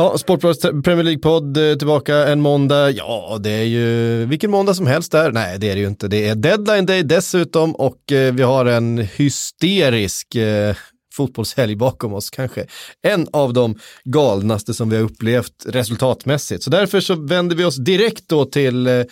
Ja, Sportbladets Premier League-podd eh, tillbaka en måndag. Ja, det är ju vilken måndag som helst där. Nej, det är det ju inte. Det är deadline day dessutom och eh, vi har en hysterisk eh, fotbollshelg bakom oss. Kanske en av de galnaste som vi har upplevt resultatmässigt. Så därför så vänder vi oss direkt då till eh,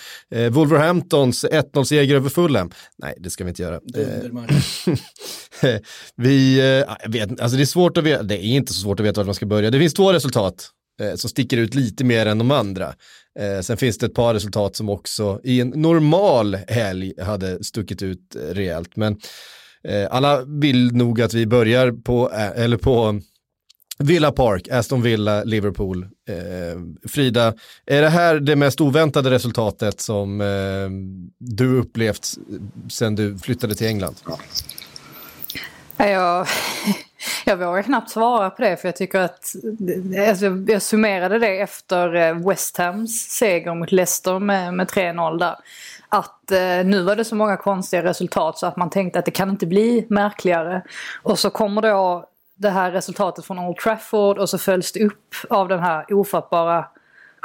Wolverhamptons 1-0-seger över Fulham. Nej, det ska vi inte göra. Vi, eh, vet, alltså det är svårt att veta, det är inte så svårt att veta vart man ska börja. Det finns två resultat Eh, som sticker ut lite mer än de andra. Eh, sen finns det ett par resultat som också i en normal helg hade stuckit ut eh, rejält. Men alla vill nog att vi börjar på, eller på Villa Park, Aston Villa, Liverpool. Frida, är det här det mest oväntade resultatet som du upplevt sen du flyttade till England? Ja. Jag, jag vågar knappt svara på det för jag tycker att alltså, jag summerade det efter eh, West Hams seger mot Leicester med, med 3-0 där. Att eh, nu var det så många konstiga resultat så att man tänkte att det kan inte bli märkligare. Och så kommer då det här resultatet från Old Trafford och så följs det upp av den här ofattbara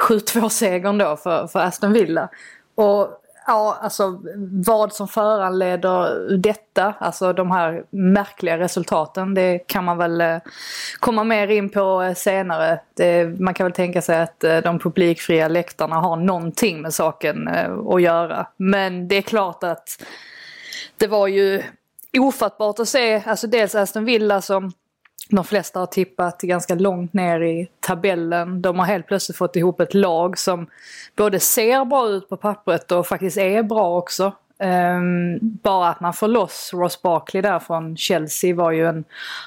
7-2-segern då för, för Aston Villa. Och ja, alltså vad som föranleder detta, alltså de här märkliga resultaten, det kan man väl eh, komma mer in på eh, senare. Det, man kan väl tänka sig att eh, de publikfria läktarna har någonting med saken att göra. Men det är klart att det var ju ofattbart att se, alltså dels Aston Villa som de flesta har tippat ganska långt ner i tabellen. De har helt plötsligt fått ihop ett lag som både ser bra ut på pappret och faktiskt är bra också. Um, bara att man får loss Ross Barkley där från Chelsea var ju en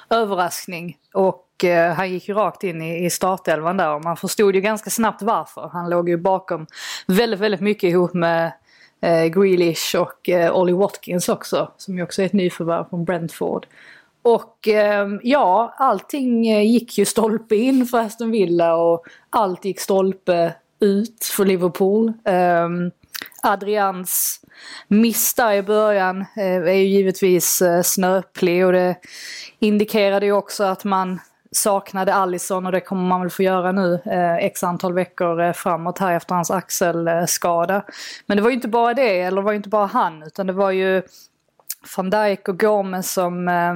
överraskning. Och uh, han gick ju rakt in i, i startelvan där och man förstod ju ganska snabbt varför. Han låg ju bakom väldigt, väldigt mycket ihop med uh, Grealish och uh, Ollie Watkins också. Som ju också är ett nyförvärv från Brentford. Och eh, ja, allting eh, gick ju stolpe in för Aston Villa och allt gick stolpe ut för Liverpool. Eh, Adrians miss där i början eh, är ju givetvis eh, snöplig och det indikerade ju också att man saknade Allison och det kommer man väl få göra nu eh, x antal veckor eh, framåt här efter hans axelskada. Men det var ju inte bara det, eller det var ju inte bara han, utan det var ju van Dijk och Gomes som eh,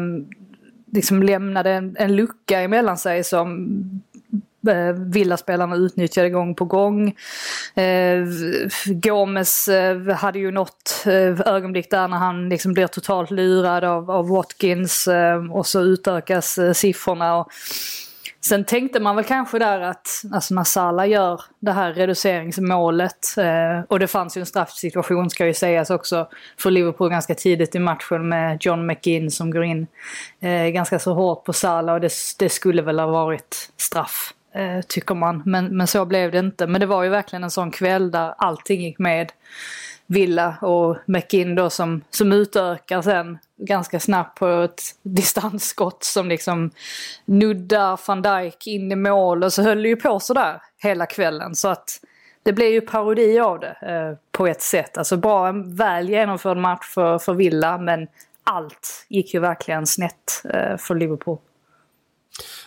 liksom lämnade en, en lucka emellan sig som eh, Villaspelarna utnyttjade gång på gång. Eh, Gomes eh, hade ju något eh, ögonblick där när han liksom blir totalt lurad av, av Watkins eh, och så utökas eh, siffrorna. Och, Sen tänkte man väl kanske där att alltså när Salah gör det här reduceringsmålet eh, och det fanns ju en straffsituation ska ju sägas också för Liverpool ganska tidigt i matchen med John McGinn som går in eh, ganska så hårt på Salah och det, det skulle väl ha varit straff eh, tycker man. Men, men så blev det inte. Men det var ju verkligen en sån kväll där allting gick med. Villa och McInn då som, som utökar sen ganska snabbt på ett distansskott som liksom nuddar van Dijk in i mål och så höll det ju på sådär hela kvällen så att det blev ju parodi av det eh, på ett sätt. Alltså bra, en väl genomförd match för, för Villa men allt gick ju verkligen snett eh, för Liverpool.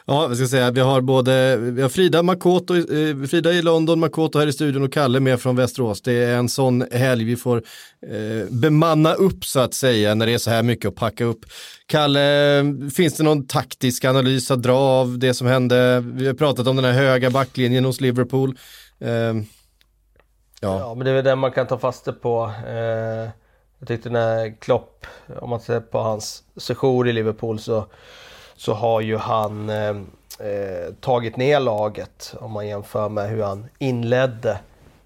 Ja, vi ska säga, vi har både vi har Frida, Makoto, eh, Frida i London, Makoto här i studion och Kalle med från Västerås. Det är en sån helg vi får eh, bemanna upp så att säga när det är så här mycket att packa upp. Kalle, finns det någon taktisk analys att dra av det som hände? Vi har pratat om den här höga backlinjen hos Liverpool. Eh, ja. ja, men det är väl den man kan ta fasta på. Eh, jag tyckte när Klopp, om man ser på hans session i Liverpool så så har ju han eh, eh, tagit ner laget om man jämför med hur han inledde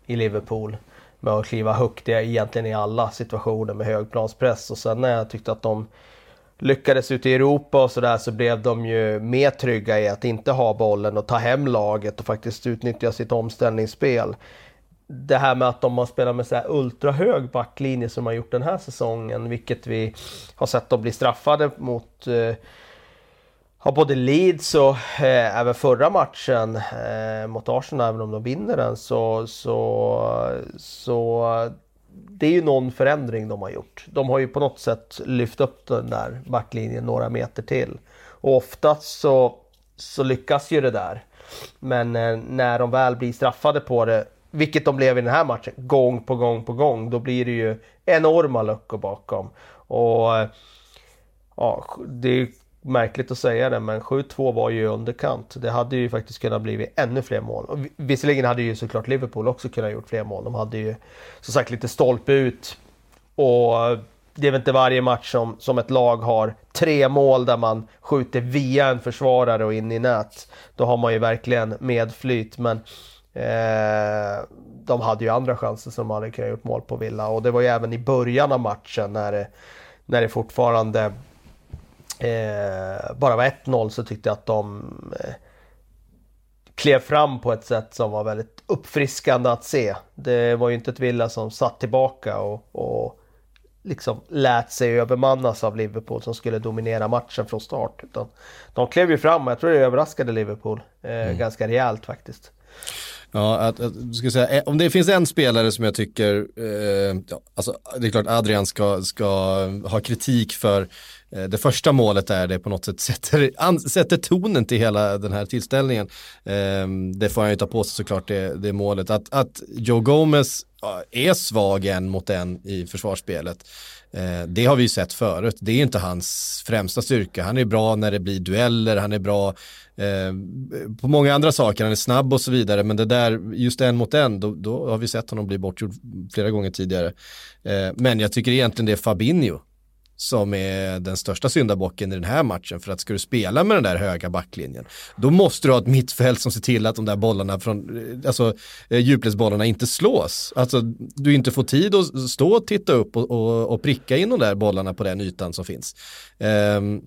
i Liverpool. Med att kliva högt egentligen i alla situationer med hög planspress och sen när jag tyckte att de lyckades ute i Europa och sådär så blev de ju mer trygga i att inte ha bollen och ta hem laget och faktiskt utnyttja sitt omställningsspel. Det här med att de har spelat med så här ultrahög backlinje som de har gjort den här säsongen, vilket vi har sett dem bli straffade mot eh, har både Leeds och eh, även förra matchen eh, mot Arsenal, även om de vinner den, så, så, så det är ju någon förändring de har gjort. De har ju på något sätt lyft upp den där backlinjen några meter till. Och oftast så, så lyckas ju det där. Men eh, när de väl blir straffade på det, vilket de blev i den här matchen, gång på gång på gång, då blir det ju enorma luckor bakom. Och eh, ja, det märkligt att säga det, men 7-2 var ju underkant. Det hade ju faktiskt kunnat bli ännu fler mål. Och visserligen hade ju såklart Liverpool också kunnat gjort fler mål. De hade ju som sagt lite stolpe ut. Och det är väl inte varje match som, som ett lag har tre mål där man skjuter via en försvarare och in i nät. Då har man ju verkligen medflyt. Men eh, de hade ju andra chanser som man hade kunnat gjort mål på Villa. Och det var ju även i början av matchen när det, när det fortfarande eh, bara var 1-0 så tyckte jag att de eh, klev fram på ett sätt som var väldigt uppfriskande att se. Det var ju inte ett Villa som satt tillbaka och, och liksom lät sig övermannas av Liverpool som skulle dominera matchen från start. Utan de klev ju fram och jag tror det överraskade Liverpool eh, mm. ganska rejält faktiskt. Ja, att, att, ska säga, eh, om det finns en spelare som jag tycker, eh, ja, alltså, det är klart Adrian ska, ska ha kritik för Eh, det första målet är det på något sätt sätter, an, sätter tonen till hela den här tillställningen. Ehm, det får han ju ta på sig såklart det, det målet. Att, att Joe Gomez är svag en mot en i försvarsspelet. Eh, det har vi ju sett förut. Det är inte hans främsta styrka. Han är bra när det blir dueller, han är bra eh, på många andra saker, han är snabb och så vidare. Men det där, just en mot en, då, då har vi sett honom bli bortgjord flera gånger tidigare. Eh, men jag tycker egentligen det är Fabinho som är den största syndabocken i den här matchen. För att ska du spela med den där höga backlinjen, då måste du ha ett mittfält som ser till att de där bollarna från, eh, alltså eh, djupledsbollarna inte slås. Alltså du inte får tid att stå och titta upp och, och, och pricka in de där bollarna på den ytan som finns. Um,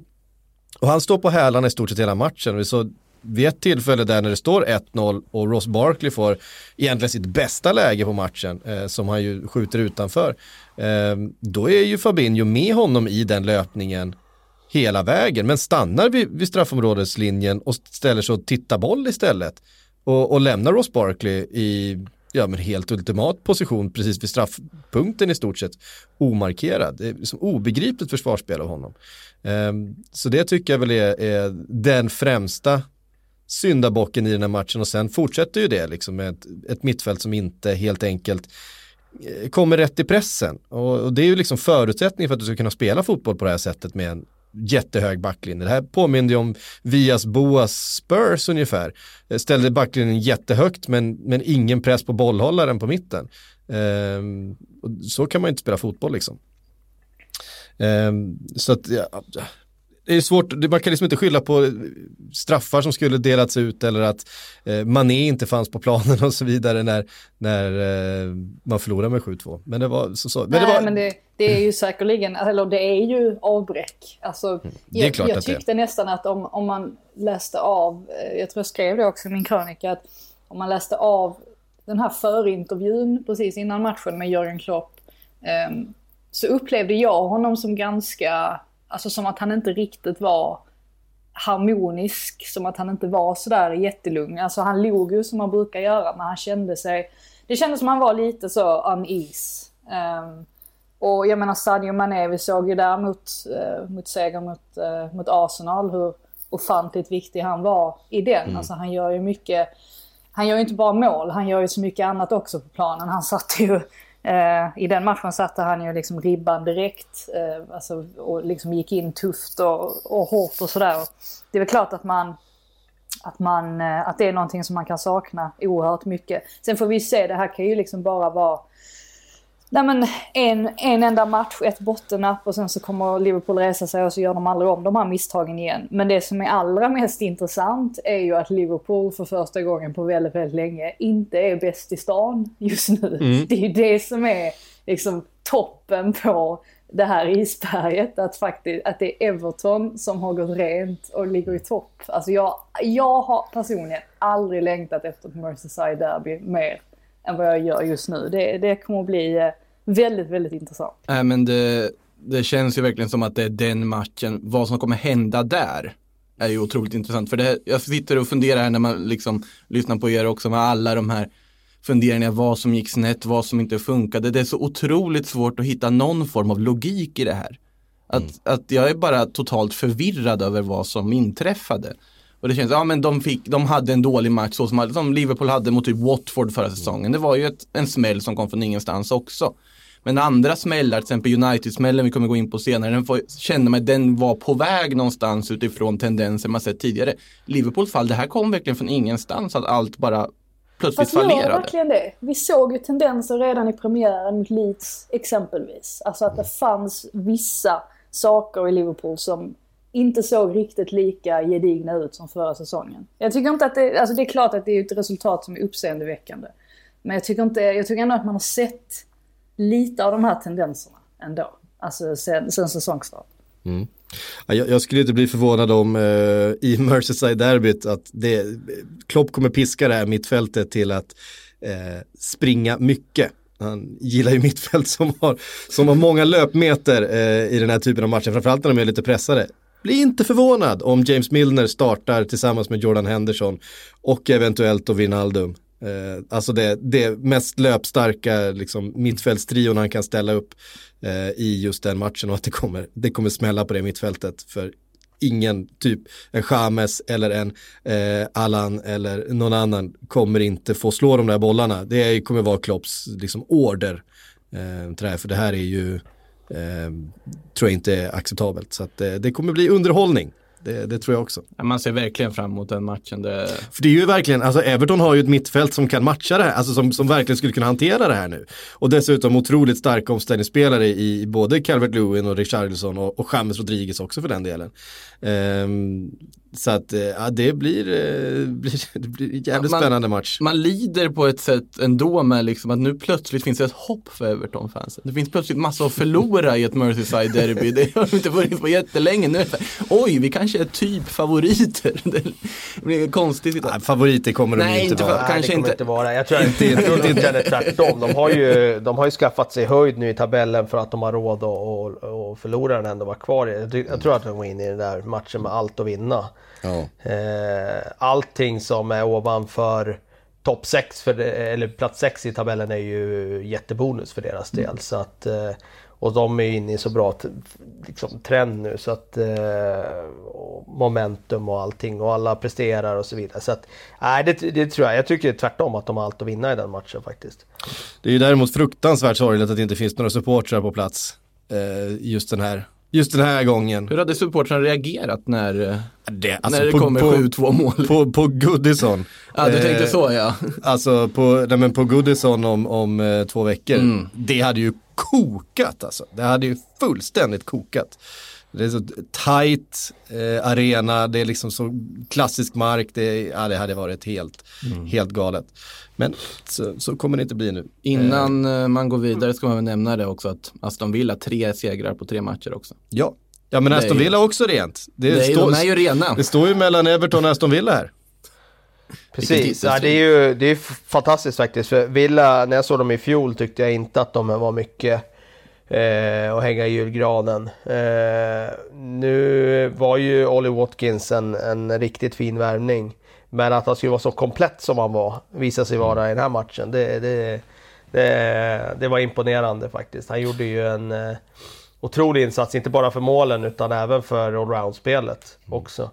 och han står på hälarna i stort sett hela matchen. Och så vid ett tillfälle där när det står 1-0 och Ross Barkley får egentligen sitt bästa läge på matchen eh, som han ju skjuter utanför. Eh, då är ju Fabinho med honom i den löpningen hela vägen men stannar vid, vid straffområdeslinjen och ställer sig och tittar boll istället. Och, och lämnar Ross Barkley i ja, men helt ultimat position precis vid straffpunkten i stort sett omarkerad. Det är liksom obegripligt försvarsspel av honom. Um, så det tycker jag väl är, är den främsta syndabocken i den här matchen och sen fortsätter ju det liksom med ett, ett mittfält som inte helt enkelt eh, kommer rätt i pressen. Och, och, det är ju liksom förutsättningen för att du ska kunna spela fotboll på det här sättet med en jättehög backlinje. Det här påminner ju om Vias Boas Spurs ungefär. Eh, ställde backlinjen jättehögt men, men ingen press på bollhållaren på mitten. Ehm, så kan man ju inte spela fotboll liksom. Ehm, så att, ja, det är svårt, man kan liksom inte skylla på straffar som skulle delats ut eller att eh, Mané inte fanns på planen och så vidare när, när eh, man förlorade med 7-2. Men det var så. så. Men, Nej, det, var... men det, det, är ju säkerligen, eller det är ju avbräck. Alltså, mm, det är klart jag, jag tyckte nästan att om, om man läste av, eh, jag tror jag skrev det också i min krönika, att om man läste av den här förintervjun precis innan matchen med Jörgen Klopp eh, så upplevde jag honom som ganska Alltså som att han inte riktigt var harmonisk, som att han inte var sådär jättelugn. Alltså han log ju som han brukar göra, men han kände sig... Det kändes som han var lite så unease. Um, och jag menar Sadio Mané, vi såg ju där mot, uh, mot seger mot, uh, mot Arsenal hur ofantligt viktig han var i den. Mm. Alltså han gör ju mycket... Han gör ju inte bara mål, han gör ju så mycket annat också på planen. Han satte ju Eh, I den matchen satte han ju liksom ribban direkt eh, alltså, och liksom gick in tufft och, och hårt och sådär. Det är väl klart att man, att, man, eh, att det är någonting som man kan sakna oerhört mycket. Sen får vi se, det här kan ju liksom bara vara Nej men en, en enda match, ett bottennapp och sen så kommer Liverpool resa sig och så gör de aldrig om de här misstagen igen. Men det som är allra mest intressant är ju att Liverpool för första gången på väldigt, väldigt länge inte är bäst i stan just nu. Mm. Det är ju det som är liksom toppen på det här isberget. Att, faktiskt, att det är Everton som har gått rent och ligger i topp. Alltså jag, jag har personligen aldrig längtat efter ett Merseyside Derby mer än vad jag gör just nu. Det, det kommer att bli eh, väldigt, väldigt intressant. Nej, men det, det känns ju verkligen som att det är den matchen. Vad som kommer hända där är ju otroligt intressant. För det, jag sitter och funderar här när man liksom lyssnar på er också med alla de här funderingar, vad som gick snett, vad som inte funkade. Det är så otroligt svårt att hitta någon form av logik i det här. Att, mm. att jag är bara totalt förvirrad över vad som inträffade. Och det känns, ja men de, fick, de hade en dålig match så som, som Liverpool hade mot typ Watford förra säsongen. Det var ju ett, en smäll som kom från ingenstans också. Men andra smällar, till exempel United-smällen vi kommer gå in på senare, den får, kände man den var på väg någonstans utifrån tendenser man sett tidigare. Liverpools fall, det här kom verkligen från ingenstans, att allt bara plötsligt Fast fallerade. Fast verkligen det. Vi såg ju tendenser redan i premiären mot Leeds exempelvis. Alltså att det fanns vissa saker i Liverpool som inte såg riktigt lika gedigna ut som förra säsongen. Jag tycker inte att det, alltså det är klart att det är ett resultat som är uppseendeväckande. Men jag tycker, inte, jag tycker ändå att man har sett lite av de här tendenserna ändå. Alltså sen, sen säsongstart. Mm. Jag, jag, skulle inte bli förvånad om eh, i Merseyside-derbyt att det, Klopp kommer piska det här mittfältet till att eh, springa mycket. Han gillar ju mittfält som har, som har många löpmeter eh, i den här typen av matcher, framförallt när de är lite pressade. Bli inte förvånad om James Milner startar tillsammans med Jordan Henderson och eventuellt då Wijnaldum. Eh, alltså det, det mest löpstarka liksom, mittfältstrion han kan ställa upp eh, i just den matchen och att det kommer, det kommer smälla på det mittfältet. För ingen, typ en Chames eller en eh, Allan eller någon annan kommer inte få slå de där bollarna. Det kommer vara Klopps liksom, order. Eh, för det här är ju, eh, tror jag inte är acceptabelt. Så att, eh, det kommer bli underhållning. Det, det, tror jag också. man ser verkligen fram emot den matchen. Det... För det är ju verkligen, alltså Everton har ju ett mittfält som kan matcha det här, alltså som, som verkligen skulle kunna hantera det här nu. Och dessutom otroligt starka omställningsspelare i både Calvert Lewin och Richarlison och, och James Rodriguez också för den delen. Um, så att eh, ja, det blir, eh, blir, det blir en jävligt man, spännande match. Man lider på ett sätt ändå med liksom att nu plötsligt finns det ett hopp för Everton-fansen. Det finns plötsligt massa att förlora i ett Merseyside-derby. Det har inte varit på jättelänge. Nu är det, oj, vi kanske är typ favoriter. Det blir konstigt. Nej, favoriter kommer de Nej, inte vara. Nej, kanske inte. inte vara. Jag tror inte, jag tror de känner tvärtom. De har, ju, de har ju skaffat sig höjd nu i tabellen för att de har råd att, att, förlora den ändå vara kvar. Jag, jag tror att de går in i den där matchen med allt att vinna. Ja. Eh, allting som är ovanför topp 6, för, eller plats 6 i tabellen är ju jättebonus för deras del. Mm. Så att, eh, och de är inne i så bra liksom, trend nu så att eh, momentum och allting och alla presterar och så vidare. Så att, nej, det, det tror jag. Jag tycker tvärtom att de har allt att vinna i den matchen faktiskt. Det är ju däremot fruktansvärt sorgligt att det inte finns några supportrar på plats just den här just den här gången. Hur hade supportrarna reagerat när eh, det, alltså när det på, kommer 7-2 mål? På, på Goodison. ja, du tänkte så ja. Alltså på, nej, men på Goodison om, om eh, två veckor. Mm. Det hade ju kokat alltså. Det hade ju fullständigt kokat. Det är så tight eh, arena, det är liksom så klassisk mark, det, ja, det hade varit helt, mm. helt galet. Men så, så, kommer det inte bli nu. Innan eh. eh man går vidare ska man väl nämna det också att Aston Villa tre segrar på tre matcher också. Ja, ja men Aston Villa är också rent. Det, det, står, de är ju rena. Det står ju mellan Everton och Aston Villa här. Precis, ja, det är ju det är fantastiskt faktiskt. För Villa, när jag såg dem i fjol tyckte jag inte att de var mycket eh, och hänga i julgranen. Eh, nu var ju Ollie Watkins en, en riktigt fin värvning. Men att han skulle vara så komplett som han var visade sig vara i den här matchen. Det, det, det, det var imponerande faktiskt. Han gjorde ju en eh, otrolig insats, inte bara för målen utan även för allround-spelet också.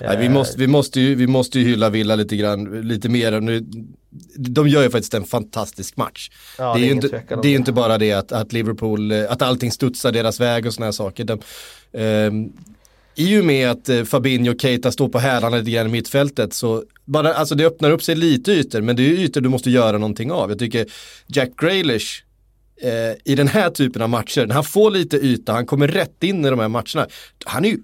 Nej, vi, måste, vi, måste ju, vi måste ju hylla Villa lite grann, lite mer. Nu, de gör ju faktiskt en fantastisk match. Ja, det är, det är ju inte, det är inte bara det att, att, Liverpool, att allting studsar deras väg och sådana här saker. De, eh, i och med att eh, Fabinho och Keita står på hälarna lite grann i mittfältet så bara, alltså det öppnar upp sig lite ytor men det är ytor du måste göra någonting av. Jag tycker Jack Grealish eh, i den här typen av matcher, när han får lite yta, han kommer rätt in i de här matcherna. Han är ju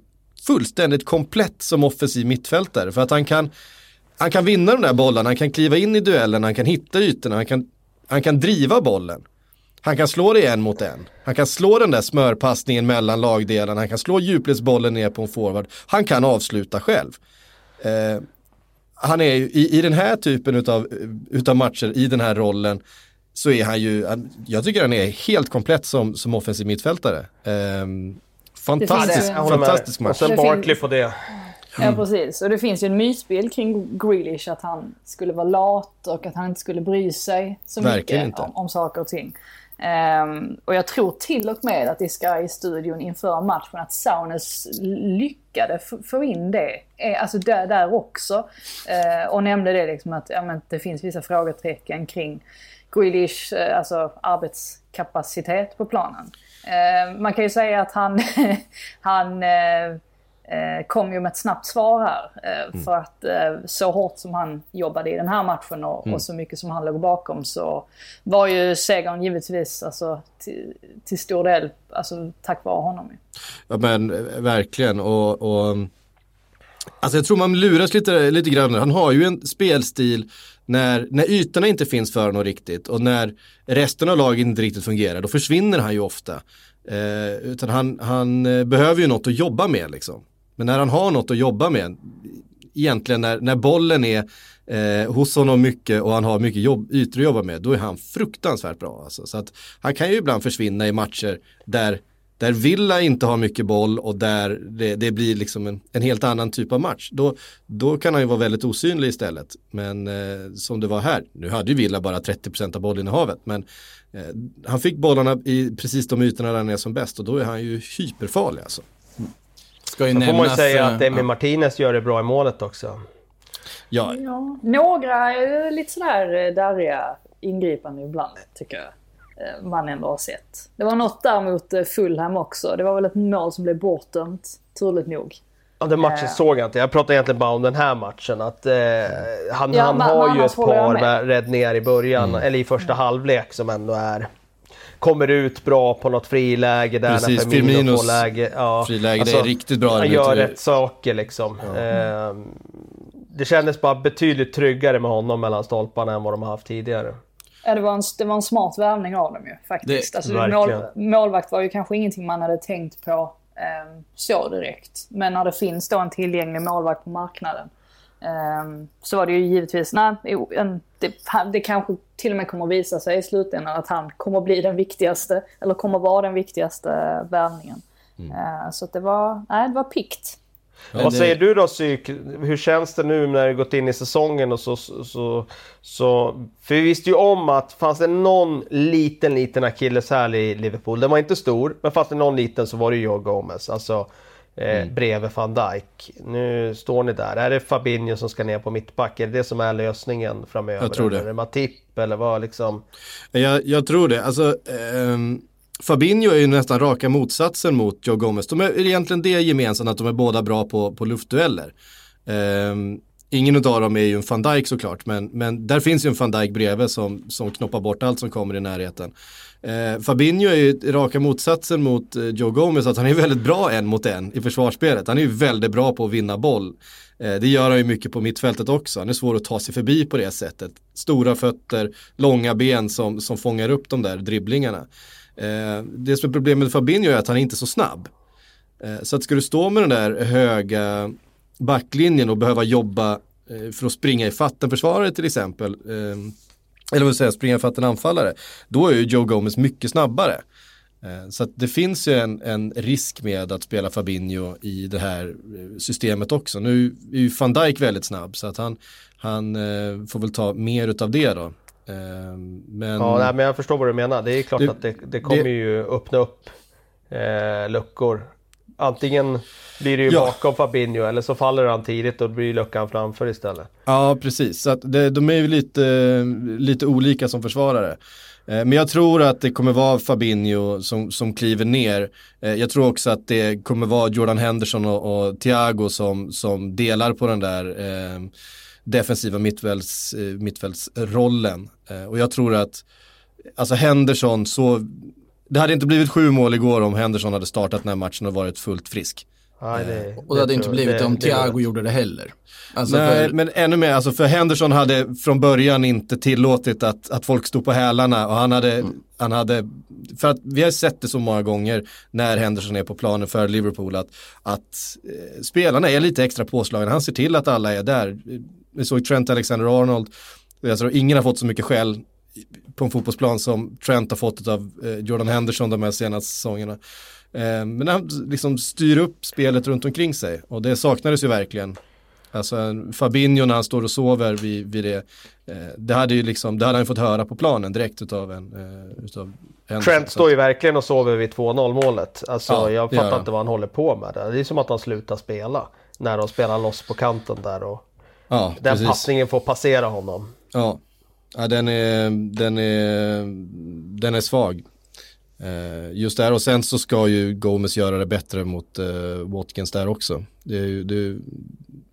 fullständigt komplett som offensiv mittfältare för att han kan, han kan vinna de där bollarna, han kan kliva in i duellen, han kan hitta ytorna, han kan, han kan driva bollen. Han kan slå det en mot en. Han kan slå den där smörpassningen mellan lagdelarna. Han kan slå djupledsbollen ner på en forward. Han kan avsluta själv. Eh, han är ju, i, i den här typen utav, utav matcher, i den här rollen, så är han ju, jag tycker han är helt komplett som, som offensiv mittfältare. Eh, fantastisk, fantastisk match. Och sen Barkley på det. Ja precis, och det finns ju en mytbild kring Grealish att han skulle vara lat och att han inte skulle bry sig så Verkligen mycket om, om saker och ting. Ehm, och jag tror till och med att i Sky-studion inför matchen att Saunes lyckade få in det. Eh, Alltså där, där också. Eh, och nämnde det liksom att ja, men det finns vissa frågetecken kring Grealish eh, alltså arbetskapacitet på planen. Eh, man kan ju säga att han, han eh, kom ju med ett snabbt svar här. Eh, För att eh, så hårt som han jobbade i den här matchen och, och så mycket som han låg bakom så var ju segern givetvis alltså, till, till stor del alltså, tack vare honom. Ja men eh, verkligen och, och Alltså jag tror man luras lite, lite grann. Han har ju en spelstil när, när ytorna inte finns för honom riktigt och när resten av laget inte riktigt fungerar, då försvinner han ju ofta. Eh, utan han, han eh, behöver ju något att jobba med liksom. Men när han har något att jobba med, egentligen när, när bollen är eh, hos honom mycket och han har mycket jobb, ytor att jobba med, då är han fruktansvärt bra. Alltså. Så att han kan ju ibland försvinna i matcher där där Villa inte har mycket boll och där det, det blir liksom en, en helt annan typ av match. Då, då kan han ju vara väldigt osynlig istället. Men eh, som det var här, nu hade ju Villa bara 30% av bollinnehavet. Men eh, han fick bollarna i precis de ytorna där han är som bäst och då är han ju hyperfarlig alltså. Ska ju Då får man ju nämnas, säga eh, att Emi ja. Martinez gör det bra i målet också. Ja, Ja. Några är lite sådär eh, darriga ingripanden ibland tycker jag. eh, Man ändå har sett. Det var något där mot eh, Fulham också. Det var väl ett mål som blev bortdömt, turligt nog. Ja, den matchen Eh. såg jag inte. Jag pratar egentligen bara om den här matchen. Att, eh, han Ja, han men- har men ju ett par räddningar i början, Mm. eller i första halvlek som ändå är kommer ut bra på något friläge där Precis, när Firmino får läge. Ja, friläge, det är riktigt bra Han gör rätt saker liksom. Eh, det kändes bara betydligt tryggare med honom mellan stolparna än vad de har haft tidigare. Ja, det, var en, det var en smart värvning av dem ju faktiskt. Det- alltså, mål, målvakt var ju kanske ingenting man hade tänkt på eh, så direkt. Men när det finns då en tillgänglig målvakt på marknaden eh, så var det ju givetvis, nej, en, det, det kanske till och med kommer visa sig i slutändan att han kommer bli den viktigaste, eller kommer vara den viktigaste värvningen. Eh, så att det var, nej, det var pikt. Vad det- säger du då Psyk? Hur känns det nu när du gått in i säsongen och så, så, så, så... För vi visste ju om att fanns det någon liten, liten akilleshäl i Liverpool, den var inte stor, men fanns det någon liten så var det ju Joe Gomez, alltså eh, bredvid van Dijk. Nu står ni där. Är det Fabinho som ska ner på mittback? Är det det som är lösningen framöver? Jag tror det. Eller är det Matip eller vad liksom? Jag, jag tror det. Alltså, ehm, Fabinho är ju nästan raka motsatsen mot Joe Gomez. De är egentligen det gemensamt att de är båda bra på, på luftdueller. Ehm, ingen av dem är ju en van Dijk såklart, men, men där finns ju en van Dijk bredvid som, som knoppar bort allt som kommer i närheten. Eh, Fabinho är ju raka motsatsen mot eh, Joe Gomez, att han är väldigt bra en mot en i försvarsspelet. Han är ju väldigt bra på att vinna boll. Eh, det gör han ju mycket på mittfältet också. Han är svår att ta sig förbi på det sättet. Stora fötter, långa ben som, som fångar upp de där dribblingarna. Eh, det som är problemet med Fabinho är att han är inte så snabb. Eh, så att ska du stå med den där höga backlinjen och behöva jobba eh, för att springa i fatten försvarare till exempel. Eh, eller vad säga, springa fatt en anfallare. Då är ju Joe Gomez mycket snabbare. Eh, Så det finns ju en, en risk med att spela Fabinho i det här eh, systemet också. Nu är ju van Dijk väldigt snabb så att han, han eh, får väl ta mer utav det då. Men Ja, nej, men jag förstår vad du menar. Det är klart Det- att det, det kommer det- ju öppna upp eh, luckor. Antingen blir det ju Ja. bakom Fabinho eller så faller han tidigt och då blir luckan framför istället. Ja, precis. Så det, de är ju lite, lite olika som försvarare. Eh, Men jag tror att det kommer vara Fabinho som, som kliver ner. Eh, Jag tror också att det kommer vara Jordan Henderson och, och Thiago som, som delar på den där eh, defensiva mittfälts, eh, mittfältsrollen. Eh, och jag tror att, alltså Henderson så, det hade inte blivit sju mål igår om Henderson hade startat den här matchen och varit fullt frisk. Nej, det, Och det hade inte tror- blivit det- om det- Thiago gjorde det heller. Alltså Nej, för, men ännu mer, alltså för Henderson hade från början inte tillåtit att, att folk stod på hälarna och han hade, han hade, för att vi har sett det så många gånger när Henderson är på planen för Liverpool att, att eh, spelarna är lite extra påslagna, han ser till att alla är där. Vi såg Trent Alexander-Arnold, alltså, ingen har fått så mycket skäll på en fotbollsplan som Trent har fått av eh, Jordan Henderson de här senaste säsongerna. Eh, men han liksom styr upp spelet runt omkring sig och det saknades ju verkligen. Alltså Fabinho när han står och sover vid, vid det, eh, det hade ju liksom, det hade han fått höra på planen direkt utav en, utav en Trent står ju verkligen och sover vid 2-0 målet. Alltså Ja, jag fattar inte vad han håller på med. Det Det är som att han slutar spela. När de spelar loss på kanten där och Ja, den precis. passningen får passera honom. Ja, ja den, är, den, är, den är svag. Eh, just där och sen så ska ju Gomes göra det bättre mot eh, Watkins där också. Det är det, är-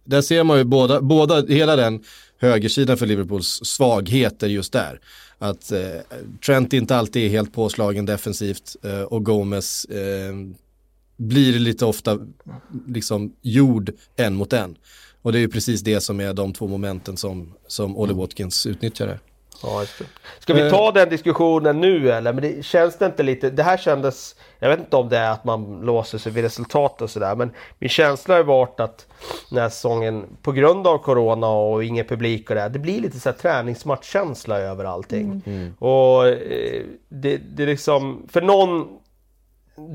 där ser man ju båda, båda, hela den högersidan för Liverpools svagheter just där. Att eh, Trent inte alltid är helt påslagen defensivt eh, och Gomes eh, blir lite ofta liksom gjord en mot en. Och det är ju precis det som är de två momenten som, som Ollie Watkins utnyttjar där. Ja, just det. Ska vi ta den diskussionen nu eller? Men det känns det inte lite... Det här kändes... Jag vet inte om det är att man låser sig vid resultat och sådär. Men min känsla har varit att den här säsongen på grund av Corona och ingen publik och det här. Det blir lite så här träningsmatchkänsla över allting. Och eh, det, det är liksom... För någon...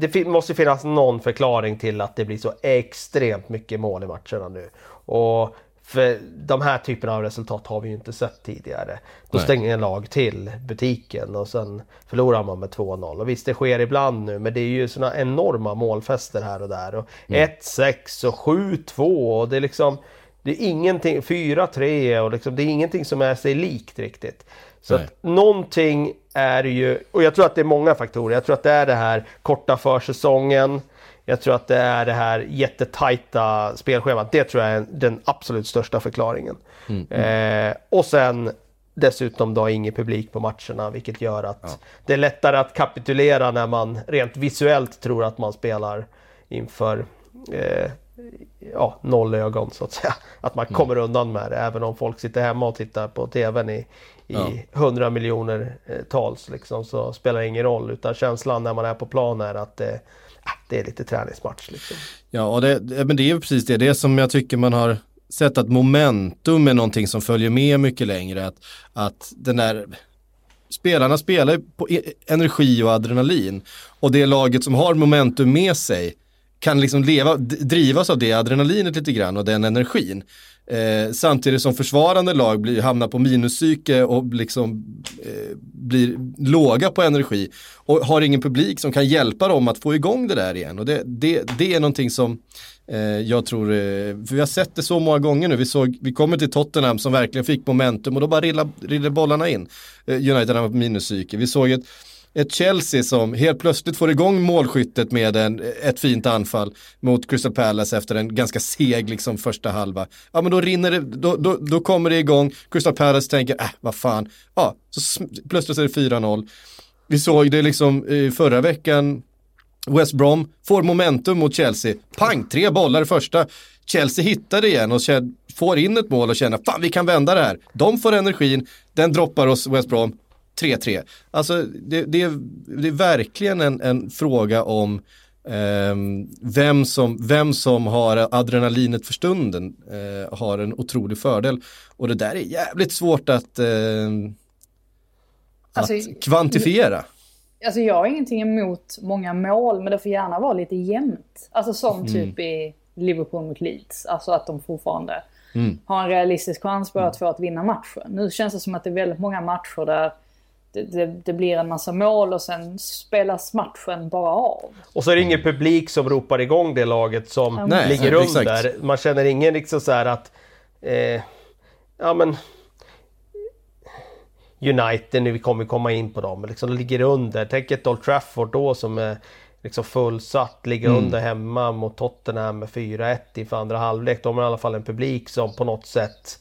Det måste finnas någon förklaring till att det blir så extremt mycket mål i matcherna nu. Och för de här typerna av resultat har vi ju inte sett tidigare. Då Nej. stänger en lag till butiken och sen förlorar man med 2-0. Och visst det sker ibland nu men det är ju såna enorma målfester här och där. Och 1-6 och 7-2 och det är liksom det är ingenting, 4-3 och liksom, det är ingenting som är sig likt riktigt. Så Nej. att någonting är ju, och jag tror att det är många faktorer. Jag tror att det är det här korta försäsongen. Jag tror att det är det här jättetajta spelschemat. Det tror jag är den absolut största förklaringen. Eh, och sen dessutom då ingen publik på matcherna vilket gör att det är lättare att kapitulera när man rent visuellt tror att man spelar inför eh, ja, noll ögon så att säga. Att man kommer undan med det även om folk sitter hemma och tittar på TVn i, i Ja. 100 miljoner eh, tals liksom, så spelar det ingen roll. Utan känslan när man är på plan är att det, ah, det är lite träningsmatch. Liksom. Ja, och det, det- men det är ju precis det. Det är som jag tycker man har sett att momentum är någonting som följer med mycket längre. Att, att den där spelarna spelar ju på e- energi och adrenalin. Och det laget som har momentum med sig kan liksom leva, drivas av det adrenalinet lite grann och den energin. Eh, samtidigt som försvarande lag blir, hamnar på minuspsyke och liksom eh, blir låga på energi och har ingen publik som kan hjälpa dem att få igång det där igen. Och det, det, det är någonting som eh, jag tror, eh, för vi har sett det så många gånger nu, vi, såg, vi kommer till Tottenham som verkligen fick momentum och då bara rillade rillade bollarna in. Eh, United hamnar på minuspsyke. Vi såg ett ett Chelsea som helt plötsligt får igång målskyttet med en, ett fint anfall mot Crystal Palace efter en ganska seg liksom första halva. Ja men då rinner det, då, då, då kommer det igång, Crystal Palace tänker, äh vad fan, ja, så plötsligt är det 4-0. Vi såg det liksom förra veckan, West Brom får momentum mot Chelsea, pang, tre bollar i första. Chelsea hittar det igen och får in ett mål och känner, fan vi kan vända det här. De får energin, den droppar hos West Brom, 3-3. Alltså det, det, är, det är verkligen en, en fråga om ehm, vem, som, vem som har adrenalinet för stunden eh, har en otrolig fördel. Och det där är jävligt svårt att, ehm, Alltså, att kvantifiera. Alltså jag har ingenting emot många mål, men det får gärna vara lite jämnt. Alltså som Mm. typ i Liverpool mot Leeds. Alltså att de fortfarande Mm. har en realistisk chans båda två att vinna matchen. Nu känns det som att det är väldigt många matcher där det, det, det blir en massa mål och sen spelas matchen bara av. Och så är det ingen publik som ropar igång det laget som Nej, ligger nej, under. exakt. Man känner ingen liksom så här att... Eh, ja men... United, nu vi kommer komma in på dem, men liksom ligger under. Tänk ett Old Trafford då som är liksom fullsatt, ligger Mm. under hemma mot Tottenham med 4-1 inför andra halvlek. De har i alla fall en publik som på något sätt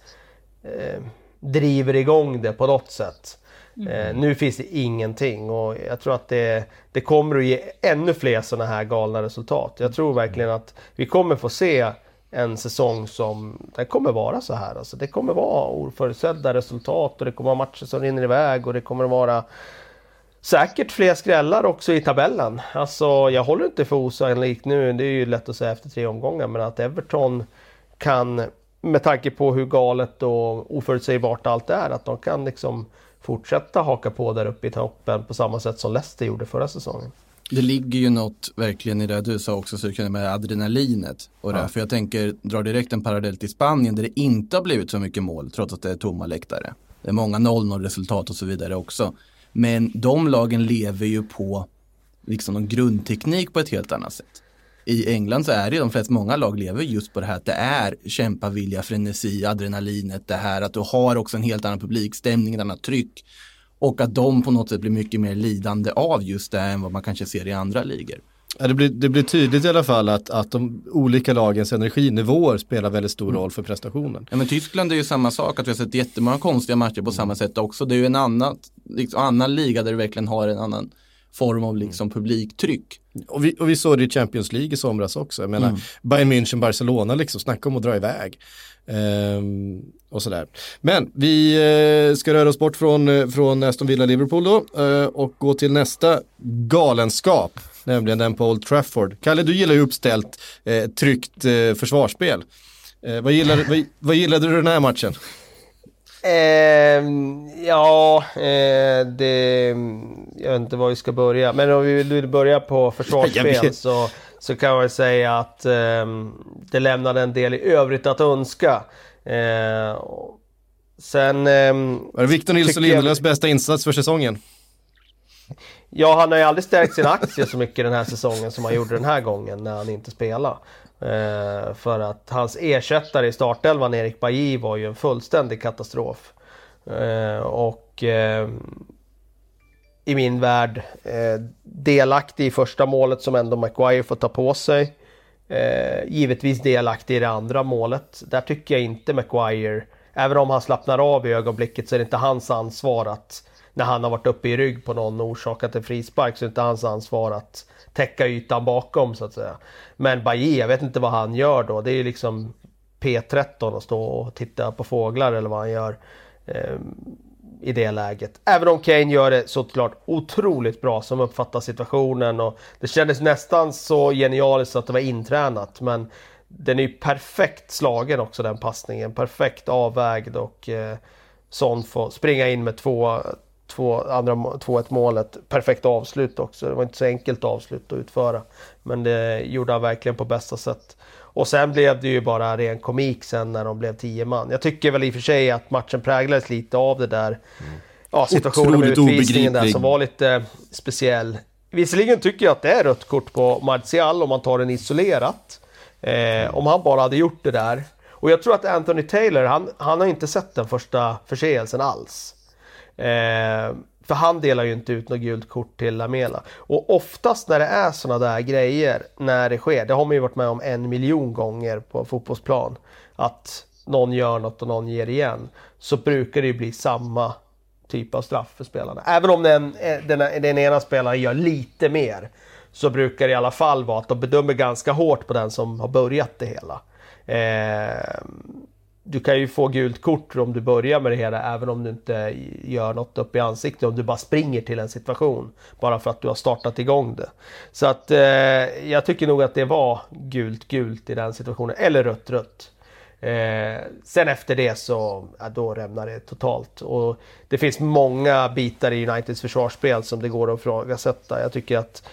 eh, driver igång det på något sätt. Mm. Eh, nu finns det ingenting och jag tror att det, det kommer att ge ännu fler sådana här galna resultat. Jag tror verkligen att vi kommer få se en säsong som den kommer vara så här. Alltså det kommer vara oförutsedda resultat och det kommer vara matcher som rinner iväg och det kommer vara säkert fler skrällar också i tabellen. Alltså jag håller inte för osannolikt nu, det är ju lätt att säga efter tre omgångar, men att Everton kan med tanke på hur galet och oförutsägbart allt är, att de kan liksom fortsätta haka på där uppe i toppen på samma sätt som Leicester gjorde förra säsongen. Det ligger ju något verkligen i det du sa också, så med adrenalinet. Och ja. För jag tänker, dra direkt en parallell till Spanien där det inte har blivit så mycket mål trots att det är tomma läktare. Det är många 0-0 resultat och så vidare också. Men de lagen lever ju på liksom någon grundteknik på ett helt annat sätt. I England så är det de flesta, många lag lever just på det här att det är kämpavilja, frenesi, adrenalinet, det här att du har också en helt annan publikstämning, ett annat tryck. Och att de på något sätt blir mycket mer lidande av just det än vad man kanske ser i andra ligor. Ja, det, blir, det blir tydligt i alla fall att, att de olika lagens energinivåer spelar väldigt stor mm. roll för prestationen. Ja, men Tyskland är ju samma sak, att vi har sett jättemånga konstiga matcher på samma sätt också. Det är ju en annan, liksom, annan liga där du verkligen har en annan form av liksom publiktryck. Och vi, och vi såg det i Champions League i somras också. Jag menar, mm. Bayern München, Barcelona, liksom, snacka om att dra iväg. Ehm, och sådär. Men vi eh, ska röra oss bort från, eh, från Aston Villa Liverpool då eh, och gå till nästa galenskap, nämligen den på Old Trafford. Kalle, du gillar ju uppställt, eh, tryggt eh, försvarsspel. Eh, vad, gillade, vad, vad gillade du den här matchen? Eh, ja, eh, det... Jag vet inte var vi ska börja. Men om vi vill börja på försvarsspel så, så kan man säga att eh, det lämnade en del i övrigt att önska. Eh, sen... Ehm, var det Victor Nilsson Lindelöfs bästa insats för säsongen? Ja, han har ju aldrig stärkt sina aktier så mycket den här säsongen som han gjorde den här gången när han inte spelade. Eh, för att hans ersättare i startelvan, Erik Bailly, var ju en fullständig katastrof. Eh, och eh, i min värld eh, delaktig i första målet som ändå Maguire får ta på sig. Eh, givetvis delaktig i det andra målet. Där tycker jag inte Maguire, även om han slappnar av i ögonblicket så är det inte hans ansvar att när han har varit uppe i rygg på någon och orsakat en frispark så är det inte hans ansvar att täcka ytan bakom så att säga. Men Bajé, jag vet inte vad han gör då. Det är ju liksom P13 att stå och titta på fåglar eller vad han gör eh, i det läget. Även om Kane gör det såklart otroligt bra som uppfattar situationen och det kändes nästan så genialiskt att det var intränat men den är ju perfekt slagen också den passningen, perfekt avvägd och eh, Son får springa in med två, två, andra 2-1 målet. Perfekt avslut också. Det var inte så enkelt avslut att utföra. Men det gjorde han verkligen på bästa sätt. Och sen blev det ju bara ren komik sen när de blev 10 man. Jag tycker väl i och för sig att matchen präglades lite av det där. Mm. Ja, situationen med utvisningen där som var lite speciell. Visserligen tycker jag att det är rött kort på Martial om man tar den isolerat. Eh, om han bara hade gjort det där. Och jag tror att Anthony Taylor, han, han har inte sett den första förseelsen alls. Eh, för han delar ju inte ut något gult kort till Lamela. Och oftast när det är sådana där grejer, när det sker, det har man ju varit med om en miljon gånger på fotbollsplan, att någon gör något och någon ger igen, så brukar det ju bli samma typ av straff för spelarna. Även om den, eh, den, den ena spelaren gör lite mer, så brukar det i alla fall vara att de bedömer ganska hårt på den som har börjat det hela. Eh, du kan ju få gult kort om du börjar med det hela även om du inte gör något upp i ansiktet. Om du bara springer till en situation. Bara för att du har startat igång det. Så att eh, jag tycker nog att det var gult gult i den situationen. Eller rött rött. Eh, sen efter det så ja, då rämnar det totalt. Och det finns många bitar i Uniteds försvarsspel som det går att ifrågasätta. Jag tycker att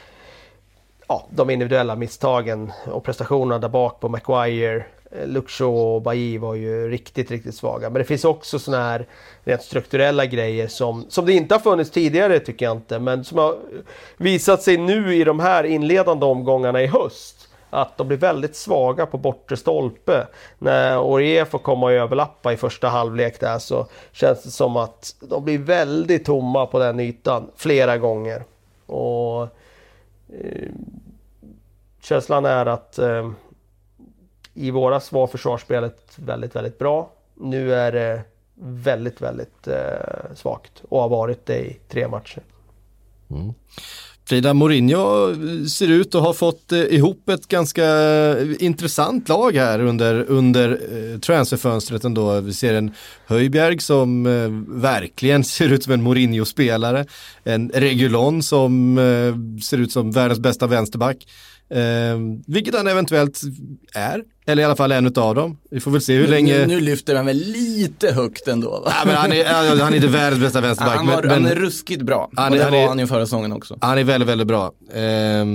ja, de individuella misstagen och prestationerna där bak på Maguire Eh, Luxo och Bailly var ju riktigt, riktigt svaga. Men det finns också sådana här rent strukturella grejer som, som det inte har funnits tidigare tycker jag inte. Men som har visat sig nu i de här inledande omgångarna i höst. Att de blir väldigt svaga på bortre stolpe. När Orie får komma och överlappa i första halvlek där så känns det som att de blir väldigt tomma på den ytan flera gånger. Och eh, Känslan är att eh, i våras var försvarsspelet väldigt, väldigt bra. Nu är det väldigt, väldigt eh, svagt och har varit det i tre matcher. Mm. Frida Mourinho ser ut att ha fått eh, ihop ett ganska eh, intressant lag här under, under eh, transferfönstret ändå. Vi ser en Höjbjerg som verkligen ser ut som en Mourinho-spelare. En Regulon som ser ut som världens bästa vänsterback. Eh, vilket han eventuellt är, eller i alla fall en av dem. Vi får väl se hur nu, länge... Nu, nu, lyfter han väl lite högt ändå. Va? Ja, men han, är, han är inte världens bästa vänsterback. han, var, men, han är ruskigt bra. Han, och det han var är, han ju förra säsongen också. Han är väldigt, väldigt bra. Eh,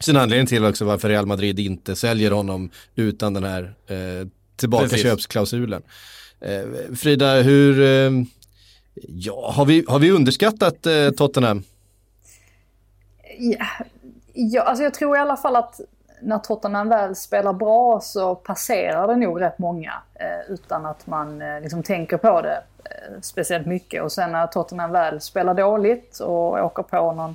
sin anledning till också varför Real Madrid inte säljer honom utan den här eh, tillbakaköpsklausulen. Eh, Frida, hur... Eh, ja, har vi, har vi underskattat eh, Tottenham? Ja, Ja, alltså jag tror i alla fall att när Tottenham väl spelar bra så passerar det nog rätt många eh, utan att man eh, liksom tänker på det eh, speciellt mycket. Och sen när Tottenham väl spelar dåligt och åker på någon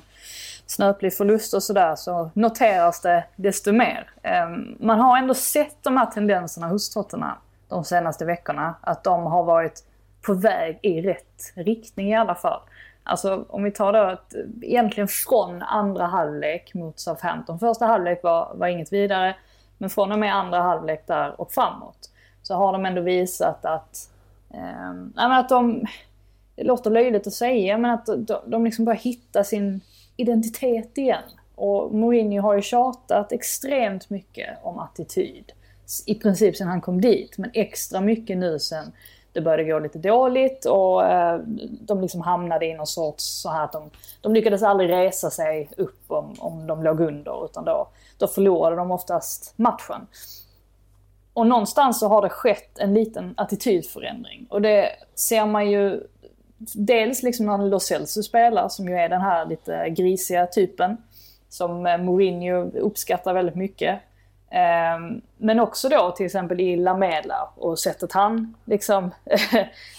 snöplig förlust och sådär så noteras det desto mer. Ehm, man har ändå sett de här tendenserna hos Tottenham de senaste veckorna. Att de har varit på väg i rätt riktning i alla fall. Alltså om vi tar då att eh, egentligen från andra halvlek mot Southampton. Första halvlek var, var inget vidare. Men från och med andra halvlek där och framåt så har de ändå visat att, eh, att de, det låter löjligt att säga, men att de, de liksom börjar hitta sin identitet igen. Och Mourinho har ju tjatat extremt mycket om attityd. I princip sen han kom dit, men extra mycket nu sen det började gå lite dåligt och eh, de liksom hamnade i någon sorts så här att de, de lyckades aldrig resa sig upp om, om de låg under utan då, då förlorade de oftast matchen. Och någonstans så har det skett en liten attitydförändring och det ser man ju dels liksom när Lo Celso spelar som ju är den här lite grisiga typen som eh, Mourinho uppskattar väldigt mycket. Ehm, men också då till exempel i Lamela och sättet han liksom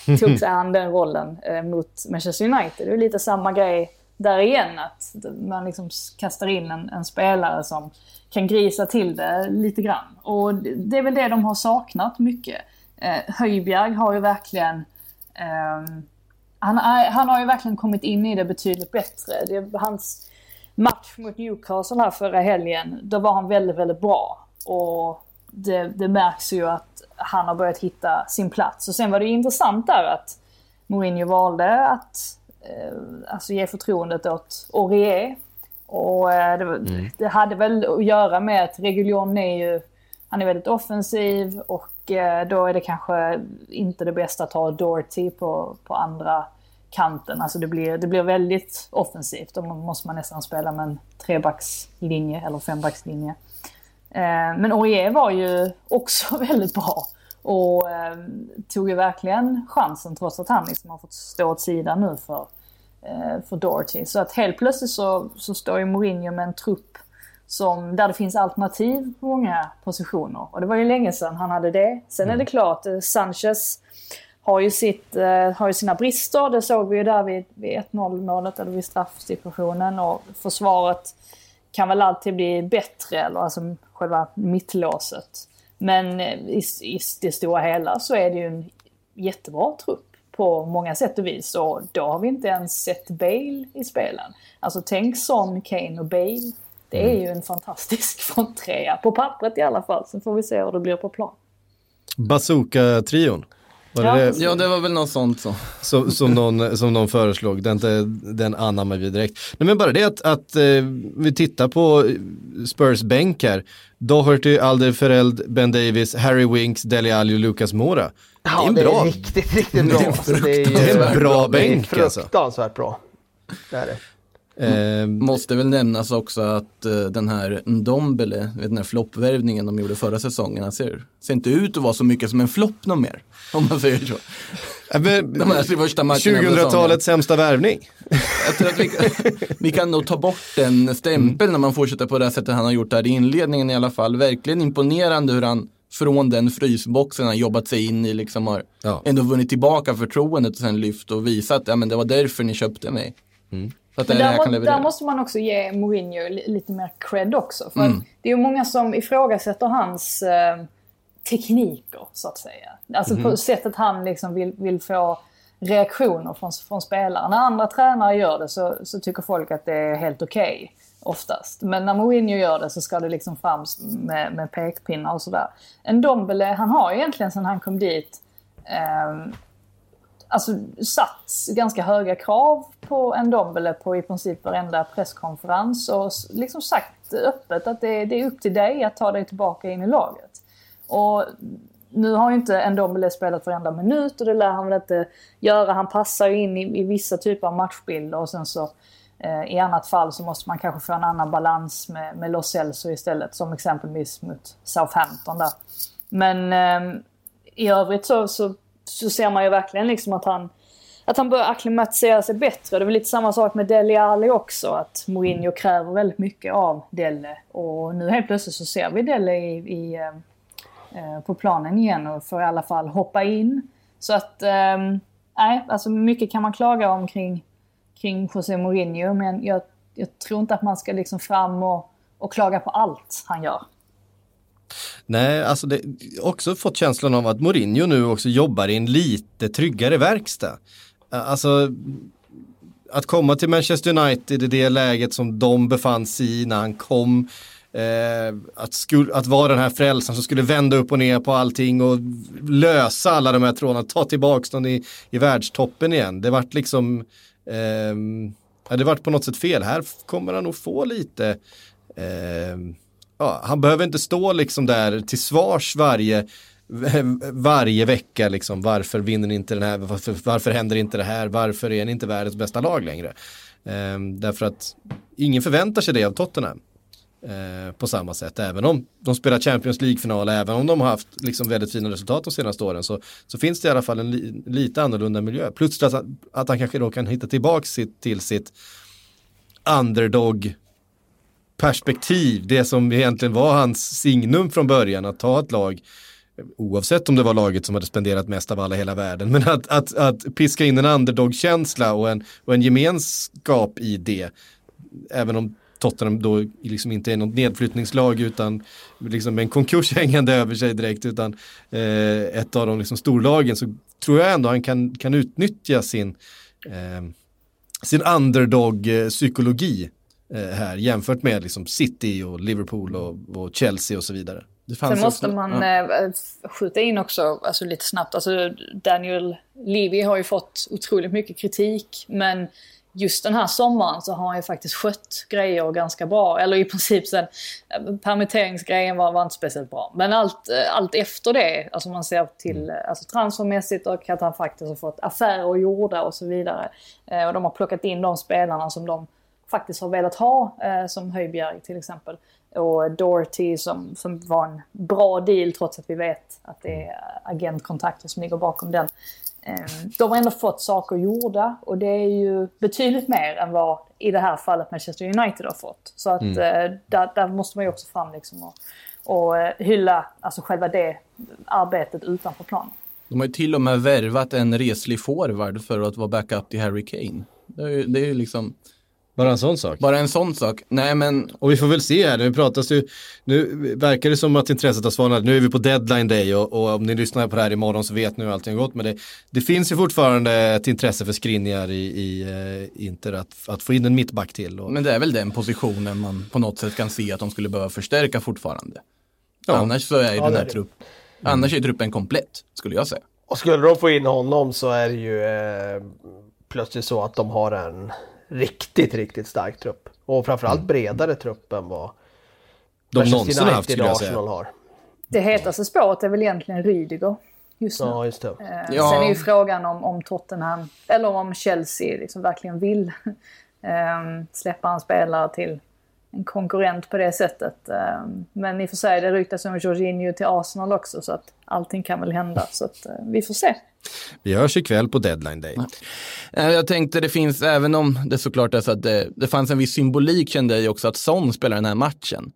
tog sig an den rollen eh, mot Manchester United. Det är lite samma grej där igen. Att man liksom kastar in en, en, spelare som kan grisa till det lite grann. Och det är väl det de har saknat mycket. Eh, Höjbjerg har ju verkligen eh, han, han har ju verkligen kommit in i det betydligt bättre. Det, hans match mot Newcastle här förra helgen, då var han väldigt, väldigt bra. Och det, det märks ju att han har börjat hitta sin plats. Och sen var det intressant där att Mourinho valde att eh, alltså ge förtroendet åt Aurier. Och eh, det, mm. det, hade väl att göra med att Reguljon är ju, han är väldigt offensiv och eh, då är det kanske inte det bästa att ha Doherty på, på andra kanten. Alltså det blir, det blir väldigt offensivt. Då måste man nästan spela med en trebackslinje eller fembackslinje. Eh, men Aurier var ju också väldigt bra. Och eh, tog ju verkligen chansen trots att han liksom har fått stå åt sidan nu för, eh, för Doherty. Så att helt plötsligt så, så står ju Mourinho med en trupp som, där det finns alternativ på många positioner. Och det var ju länge sedan han hade det. Sen är det mm. klart, Sanchez har ju, sitt, eh, har ju sina brister. Det såg vi ju där vid, vid 1-0 målet eller vid straffsituationen. Och försvaret kan väl alltid bli bättre, eller alltså själva mittlåset. Men eh, i, i det stora hela så är det ju en jättebra trupp på många sätt och vis. Och då har vi inte ens sett Bale i spelen. Alltså tänk Son, Kane och Bale. Det är mm. ju en fantastisk fronttrea, på pappret i alla fall. Sen får vi se hur det blir på plan. Bazooka-trion. Var ja, det, ja, det var väl något sånt så. Som, som, någon, som någon föreslog, den, den anammar vi direkt. Nej, men bara det att, att eh, vi tittar på Spurs bänk här. Doherty, Alderfereld, Ben Davis, Harry Winks, Dele Alli och Lucas Mora. Ja, det är, en det bra. är riktigt, riktigt bra. Det är, det är en bra bänk alltså. Fruktansvärt bra. Det är det. Eh, Måste väl nämnas också att uh, den här Ndombele, den här floppvärvningen de gjorde förra säsongen, ser, ser inte ut att vara så mycket som en flopp någon mer. Om man säger så. de här första 2000-talets sämsta värvning. Jag tror att vi, vi kan nog ta bort den stämpeln när man fortsätter på det sättet han har gjort där i inledningen i alla fall. Verkligen imponerande hur han från den frysboxen har jobbat sig in i, liksom har ja. ändå vunnit tillbaka förtroendet och sen lyft och visat att ja, det var därför ni köpte mig. Mm. Att Men där, må, där, måste man också ge Mourinho lite mer cred också. För mm. det är ju många som ifrågasätter hans eh, tekniker så att säga. Alltså mm. på sättet han liksom vill, vill få reaktioner från, från spelare. När andra tränare gör det så, så tycker folk att det är helt okej. Okay, oftast. Men när Mourinho gör det så ska det liksom fram med, med pekpinnar och sådär. En Dombele, han har egentligen sedan han kom dit eh, alltså satt ganska höga krav på en Dombele på i princip varenda presskonferens och liksom sagt öppet att det, det är upp till dig att ta dig tillbaka in i laget. Och nu har ju inte Ndombele spelat varenda minut och det lär han väl inte göra. Han passar ju in i, i vissa typer av matchbilder och sen så eh, i annat fall så måste man kanske få en annan balans med, med Los Celso istället. Som exempelvis mot Southampton där. Men eh, i övrigt så, så, så, ser man ju verkligen liksom att han att han börjar acklimatisera sig bättre. Det är väl lite samma sak med Dele Ali också. Att Mourinho kräver väldigt mycket av Dele. Och nu helt plötsligt så ser vi Dele i, i eh, eh på planen igen och får i alla fall hoppa in. Så att, nej, nej, alltså mycket kan man klaga om kring, kring José Mourinho men jag, jag tror inte att man ska liksom fram och, och klaga på allt han gör. Nej, alltså det också fått känslan av att Mourinho nu också jobbar i en lite tryggare verkstad. Alltså att komma till Manchester United i det läget som de befann sig i när han kom Eh, att, skulle, att vara den här frälsaren som skulle vända upp och ner på allting och lösa alla de här trådarna, ta tillbaka dem i, i världstoppen igen. Det vart liksom, eh, ja, det vart på något sätt fel. Här kommer han nog få lite, eh, ja, han behöver inte stå liksom där till svars varje varje vecka liksom, varför vinner ni inte den här, varför, varför händer inte det här, varför är ni inte världens bästa lag längre? Ehm, därför att ingen förväntar sig det av Tottenham. ehm, på samma sätt. Även om de spelar Champions League-final, även om de har haft liksom väldigt fina resultat de senaste åren så, så finns det i alla fall en li, lite annorlunda miljö. Plus att, att han kanske då kan hitta tillbaka sitt, till sitt underdog perspektiv, det som egentligen var hans signum från början, att ta ett lag oavsett om det var laget som hade spenderat mest av alla hela världen, men att, att, att piska in en underdog-känsla och en, och en gemenskap i det, även om Tottenham då liksom inte är något nedflyttningslag utan liksom en konkurs hängande över sig direkt utan eh, ett av de liksom storlagen så tror jag ändå han kan, kan utnyttja sin, eh, sin underdog-psykologi här jämfört med liksom City och Liverpool och, och Chelsea och så vidare. Sen måste också, man ja. Eh, skjuta in också, alltså lite snabbt, alltså Daniel Levy har ju fått otroligt mycket kritik men just den här sommaren så har han ju faktiskt skött grejer ganska bra. Eller i princip sen, eh, permitteringsgrejen var, var inte speciellt bra. Men allt, eh, allt efter det, alltså man ser till mm. eh, alltså transfermässigt och att han faktiskt har fått affärer gjorda och så vidare. Eh, och de har plockat in de spelarna som de faktiskt har velat ha, eh, som Höjbjerg till exempel. Och Doherty som, som var en bra deal trots att vi vet att det är agentkontakter som ligger bakom den. Ehm, de har ändå fått saker gjorda och det är ju betydligt mer än vad i det här fallet Manchester United har fått. Så att mm. Eh, där, där, måste man ju också fram liksom och, och eh, hylla alltså själva det arbetet utanför planen. De har ju till och med värvat en reslig forward för att vara backup till Harry Kane. Det är ju, det är ju liksom bara en sån sak? Bara en sån sak. Nej men... Och vi får väl se här, nu pratas ju, nu verkar det som att intresset har svalnat. Nu är vi på deadline day och, och, om ni lyssnar på det här imorgon så vet ni hur allting har gått. Men det, det finns ju fortfarande ett intresse för Skriniar i, i uh, Inter att, att få in en mittback till. Och... Men det är väl den positionen man på något sätt kan se att de skulle behöva förstärka fortfarande. Ja. Annars så är ju ja, den här truppen, mm. annars är truppen komplett skulle jag säga. Och skulle de få in honom så är det ju eh, plötsligt så att de har en riktigt, riktigt stark trupp. Och framförallt mm. bredare trupp än vad de någonsin har haft, skulle jag säga. Har. Det hetaste spåret är väl egentligen Rydiger just nu. Ja, just det. Eh, ja. Sen är ju frågan om, om Tottenham, eller om Chelsea liksom verkligen vill eh, släppa en spelare till en konkurrent på det sättet. Eh, men i och för sig, det ryktas om Jorginho till Arsenal också så att allting kan väl hända. Så att eh, vi får se. Vi hörs ikväll på deadline day. Ja. Eh, jag tänkte det finns, även om det såklart är så att det, det fanns en viss symbolik kände jag också att Son spelar den här matchen.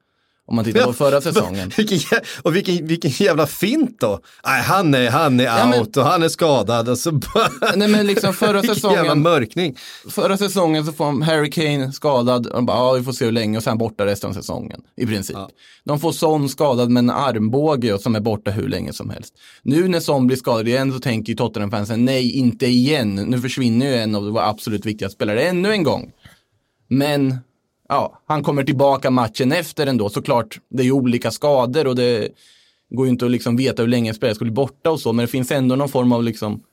Om man tittar på förra säsongen. vilken, och vilken, vilken jävla fint då. Nej, han är, han är Ja, men- out och han är skadad. Och så bara, Nej men liksom förra vilken jävla säsongen, mörkning. förra säsongen så får Harry Kane skadad och de bara, ja vi får se hur länge och sen borta resten av säsongen i princip. De får Son skadad med en armbåge och som är borta hur länge som helst. Nu när Son blir skadad igen så tänker ju Tottenham-fansen, nej inte igen, nu försvinner ju en av våra absolut viktigaste spelare ännu en gång. Men ja, han kommer tillbaka matchen efter ändå. Såklart, det är ju olika skador och det går ju inte att liksom veta hur länge en spelare skulle bli borta och så, men det finns ändå någon form av liksom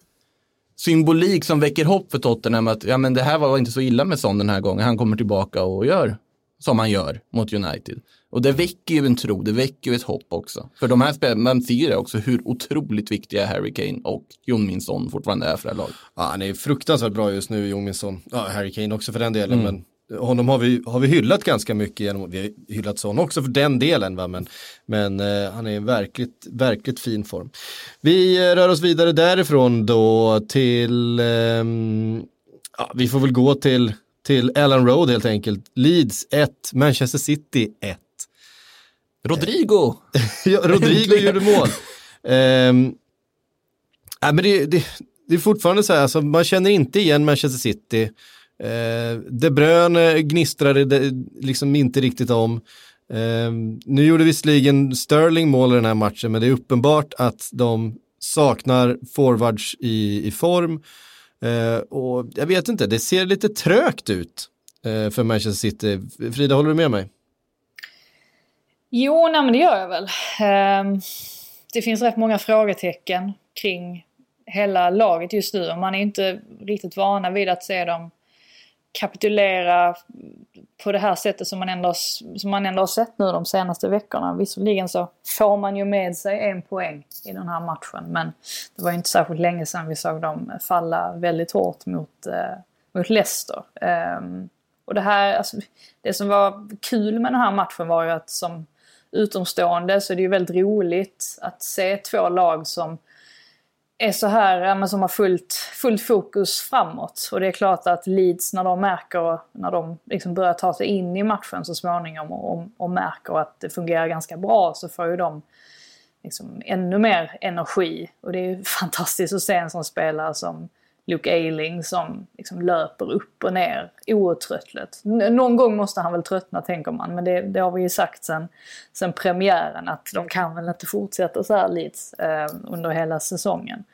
symbolik som väcker hopp för Tottenham att ja, men det här var inte så illa med Son den här gången. Han kommer tillbaka och gör som han gör mot United. Och det väcker ju en tro, det väcker ju ett hopp också. För de här spelarna, man ser det också hur otroligt viktiga Harry Kane och Jon Min Son fortfarande är för det här laget. Ja, han är fruktansvärt bra just nu, Jominsson. Ja, Harry Kane också för den delen. Mm. Men honom har vi, har vi hyllat ganska mycket genom, vi har hyllat Son också för den delen. Va? Men, men eh, han är i verkligt, verkligt fin form. Vi eh, rör oss vidare därifrån då till, ehm, ja, vi får väl gå till, till Ellen Road helt enkelt. Leeds 1, Manchester City 1. Rodrigo! Ja, Rodrigo gjorde mål. Nej, men det, det, det är fortfarande så här, alltså, man känner inte igen Manchester City. Eh, de Bruyne eh, gnistrade det liksom inte riktigt om. Eh, nu gjorde visserligen Sterling mål i den här matchen, men det är uppenbart att de saknar forwards i, i form. Eh, och jag vet inte, det ser lite trögt ut eh, för Manchester City. Frida, håller du med mig? Jo, nej men det gör jag väl. Ehm, det finns rätt många frågetecken kring hela laget just nu och man är inte riktigt vana vid att se dem kapitulera på det här sättet som man ändå, som man ändå har sett nu de senaste veckorna. Visserligen så får man ju med sig en poäng i den här matchen men det var ju inte särskilt länge sedan vi såg dem falla väldigt hårt mot, eh, mot Leicester. Ehm, och det här, alltså, det som var kul med den här matchen var ju att som utomstående så är det ju väldigt roligt att se två lag som är så här, ja, men som har fullt, fullt fokus framåt. Och det är klart att Leeds när de märker, när de liksom börjar ta sig in i matchen så småningom och, och, och märker att det fungerar ganska bra så får ju de liksom ännu mer energi. Och det är ju fantastiskt att se en sån spelare som Luke Ayling som liksom löper upp och ner outtröttligt. Någon gång måste han väl tröttna tänker man, men det, det har vi ju sagt sen, sen premiären att de kan väl inte fortsätta så här Leeds eh, under hela säsongen.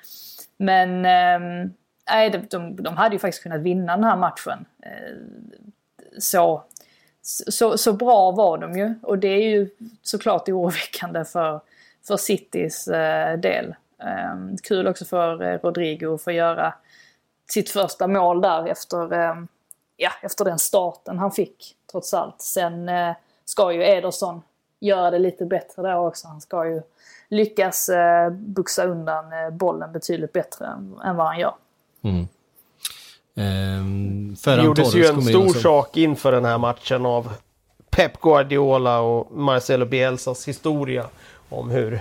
Men eh, nej, de, de, de hade ju faktiskt kunnat vinna den här matchen. Eh, så, så, så bra var de ju och det är ju såklart oroväckande för, för Citys eh, del. Eh, kul också för eh, Rodrigo att få göra sitt första mål där efter, eh, ja, efter den starten han fick trots allt. Sen eh, ska ju Ederson göra det lite bättre där också. Han ska ju lyckas eh, buxa undan eh, bollen betydligt bättre än, än vad han gör. Ehm, Det gjordes ju en stor så- sak inför den här matchen av Pep Guardiola och Marcelo Bielsas historia om hur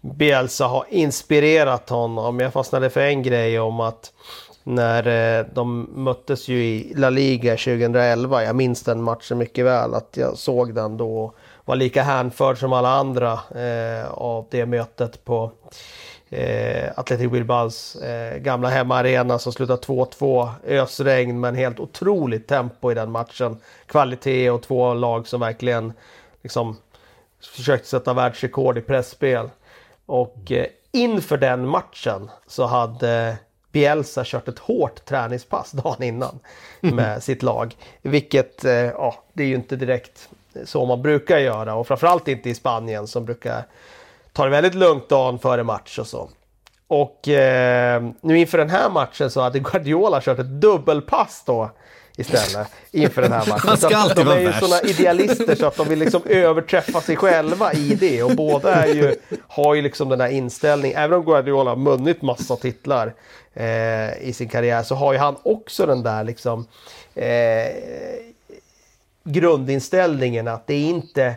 Bielsa har inspirerat honom. Jag fastnade för en grej om att när eh, de möttes ju i La Liga 2011, jag minns den matchen mycket väl, att jag såg den då och var lika hänförd som alla andra eh, av det mötet på eh, Athletic Bilbaos eh, gamla hemmaarena som slutade 2-2. Ösregn men helt otroligt tempo i den matchen. Kvalitet och två lag som verkligen liksom försökte sätta världsrekord i pressspel. Och eh, inför den matchen så hade Bielsa kört ett hårt träningspass dagen innan med sitt lag. Vilket, eh, ja, det är ju inte direkt så man brukar göra och framförallt inte i Spanien som brukar ta det väldigt lugnt dagen före match och så. Och eh, nu inför den här matchen så hade Guardiola kört ett dubbelpass då istället inför den här matchen. Så de vara är ju sådana idealister så att de vill liksom överträffa sig själva i det och båda är ju, har ju liksom den här inställningen. Även om Guardiola har vunnit massa titlar eh, i sin karriär så har ju han också den där liksom eh, grundinställningen att det är inte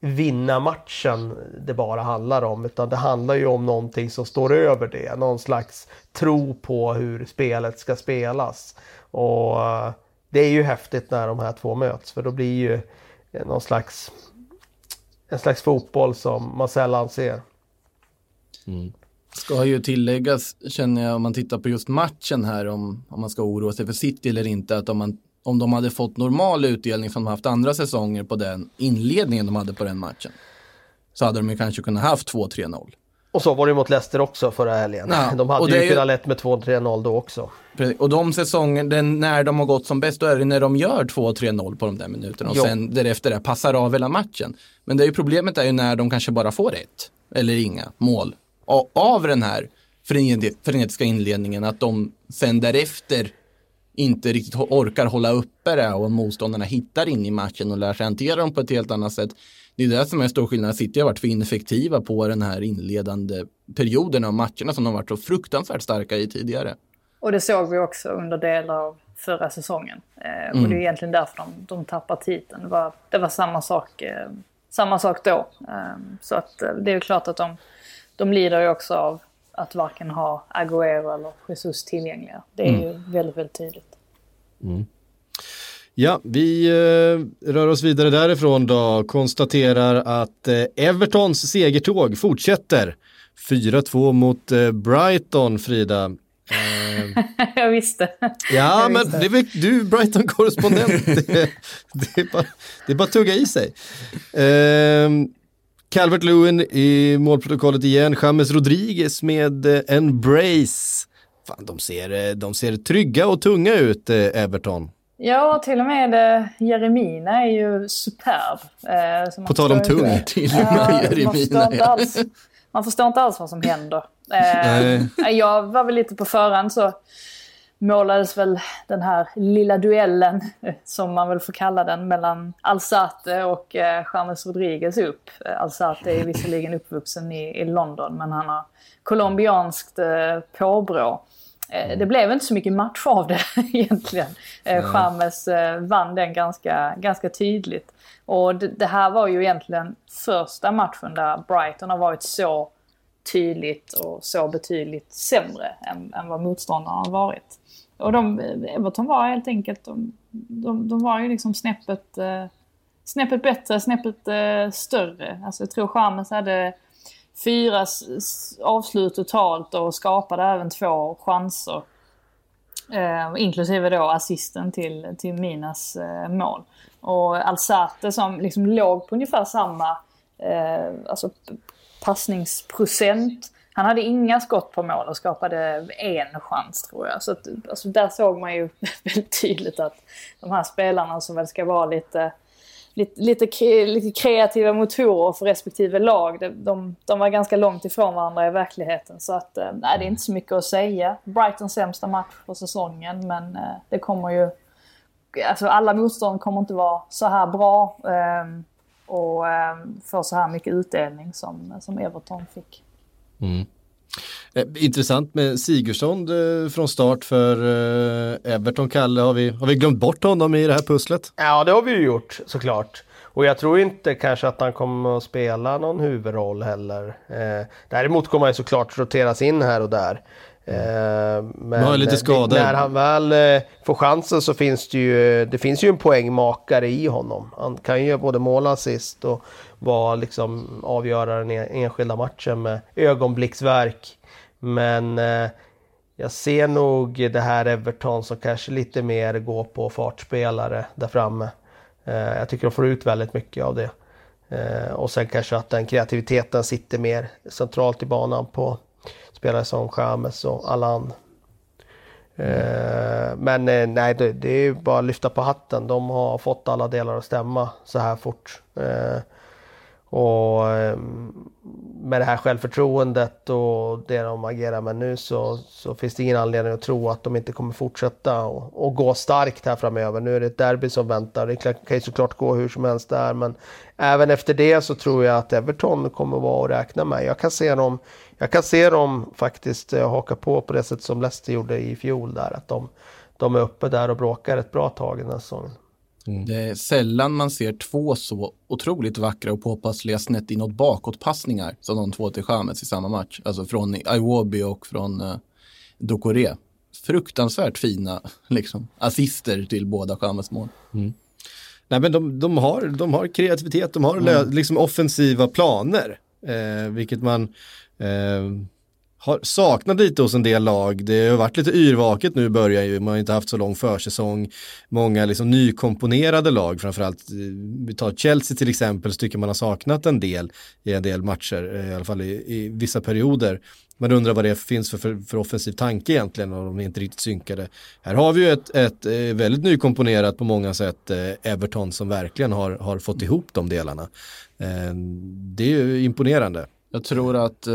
vinna matchen det bara handlar om utan det handlar ju om någonting som står över det. Någon slags tro på hur spelet ska spelas. Och eh, det är ju häftigt när de här två möts för då blir ju någon slags en slags fotboll som man sällan ser. Mm. Ska ju tilläggas, känner jag, om man tittar på just matchen här, om, om man ska oroa sig för City eller inte, att om, man, om de hade fått normal utdelning som de haft andra säsonger på den inledningen de hade på den matchen, så hade de ju kanske kunnat haft 2-3-0. Och så var det mot Leicester också förra helgen. Ja, de hade ju kunnat lett med 2-3-0 då också. Och de säsonger, den, när de har gått som bäst, då är det när de gör 2-3-0 på de där minuterna och jo. sen därefter där passar av hela matchen. Men det är ju problemet är ju när de kanske bara får ett eller inga mål av den här frenetiska inledningen, att de sen därefter inte riktigt orkar hålla uppe det och motståndarna hittar in i matchen och lär sig hantera dem på ett helt annat sätt. Det är det som är stor skillnad. City har varit för ineffektiva på den här inledande perioden av matcherna som de varit så fruktansvärt starka i tidigare. Och det såg vi också under delar av förra säsongen. Eh, mm. Och det är egentligen därför de, de tappar titeln. Det var, det var samma, sak, eh, samma sak då. Eh, så att eh, det är klart att de, de lider ju också av att varken ha Agüero eller Jesus tillgängliga. Det är mm. ju väldigt, väldigt tydligt. Mm. Ja, vi eh, rör oss vidare därifrån då. Konstaterar att eh, Evertons segertåg fortsätter. 4-2 mot eh, Brighton, Frida. Jag visste. Ja, jag men visste. det är du Brighton-korrespondent. det, det, är bara, det är bara att tugga i sig. Eh, Calvert Lewin i målprotokollet igen. James Rodriguez med eh, en brace. Fan, de ser, de ser trygga och tunga ut, Everton. Ja, till och med Jeremina är ju superb. Eh, På tal om tung, till och med Jeremina. Man, ja. man förstår inte alls vad som händer. Eh, jag var väl lite på förhand så målades väl den här lilla duellen, som man väl får kalla den, mellan Alzate och eh, James Rodriguez upp. Alzate är visserligen uppvuxen i, i London, men han har colombianskt eh, påbrå. Eh, det blev inte så mycket match av det egentligen. Eh, James eh, vann den ganska, ganska tydligt. Och det, det, här var ju egentligen första matchen där Brighton har varit så tydligt och så betydligt sämre än, än vad motståndarna har varit. Och de, Everton var helt enkelt, de, de, de var ju liksom snäppet, eh, snäppet bättre, snäppet eh, större. Alltså jag tror Chamez hade fyra avslut totalt och skapade även två chanser. Eh, inklusive då assisten till, till Minas eh, mål. Och Alzate som liksom låg på ungefär samma eh, alltså passningsprocent han hade inga skott på mål och skapade en chans tror jag. Så att, alltså, där såg man ju väldigt tydligt att de här spelarna som väl ska vara lite, lite, lite, lite kreativa motorer för respektive lag, de, de, var ganska långt ifrån varandra i verkligheten. Så att, eh, nej, det är inte så mycket att säga. Brightons sämsta match på säsongen, men eh, det kommer ju... Alltså alla motstånd kommer inte vara så här bra ehm, och ehm, få så här mycket utdelning som, som Everton fick. Mm. Eh, intressant med Sigurdsson eh, från start för eh, Everton. Kalle, har vi, har vi glömt bort honom i det här pusslet? Ja, det har vi ju gjort såklart. Och jag tror inte kanske att han kommer att spela någon huvudroll heller. Eh, däremot kommer han såklart roteras in här och där. Eh, men har lite skador. när han väl eh, får chansen så finns det ju, det finns ju en poängmakare i honom. Han kan ju både mål och assist och vara liksom avgöra den enskilda matchen med ögonblicksverk. Men eh, jag ser nog det här Everton som kanske lite mer går på fartspelare där framme. Eh, jag tycker de får ut väldigt mycket av det. Eh, och sen kanske att den kreativiteten sitter mer centralt i banan på spelare som Chamez och Allan. Mm. men nej, det, det är bara att lyfta på hatten. De har fått alla delar att stämma så här fort. Och ehm, med det här självförtroendet och det de agerar med nu så, så finns det ingen anledning att tro att de inte kommer fortsätta och, och gå starkt här framöver. Nu är det ett derby som väntar. Det kan ju såklart gå hur som helst där men även efter det så tror jag att Everton kommer att vara att räkna med. Jag kan se dem jag kan se dem faktiskt eh, haka på på det sätt som Leicester gjorde i fjol där. Att de, de är uppe där och bråkar ett bra tag den här säsongen. Mm. Det är sällan man ser två så otroligt vackra och påpassliga snett inåt bakåtpassningar som de två till Chamez i samma match. Alltså från Iwobi och från uh, Dokore. Fruktansvärt fina liksom, assister till båda Chamez mål. Mm. Nej men de, de, har, de har kreativitet, de har mm. liksom offensiva planer. Eh, vilket man eh, har saknat lite hos en del lag. Det har varit lite yrvaket nu börjar ju, man har inte haft så lång försäsong. Många liksom nykomponerade lag, framförallt eh, vi tar Chelsea till exempel, så tycker man har saknat en del i en del matcher, eh, i alla fall i, i vissa perioder. Man undrar vad det finns för, för, för, offensiv tanke egentligen och de är inte riktigt synkade. Här har vi ju ett, ett, eh, väldigt nykomponerat på många sätt Everton som verkligen har, har fått ihop de delarna. Det är ju imponerande. Jag tror att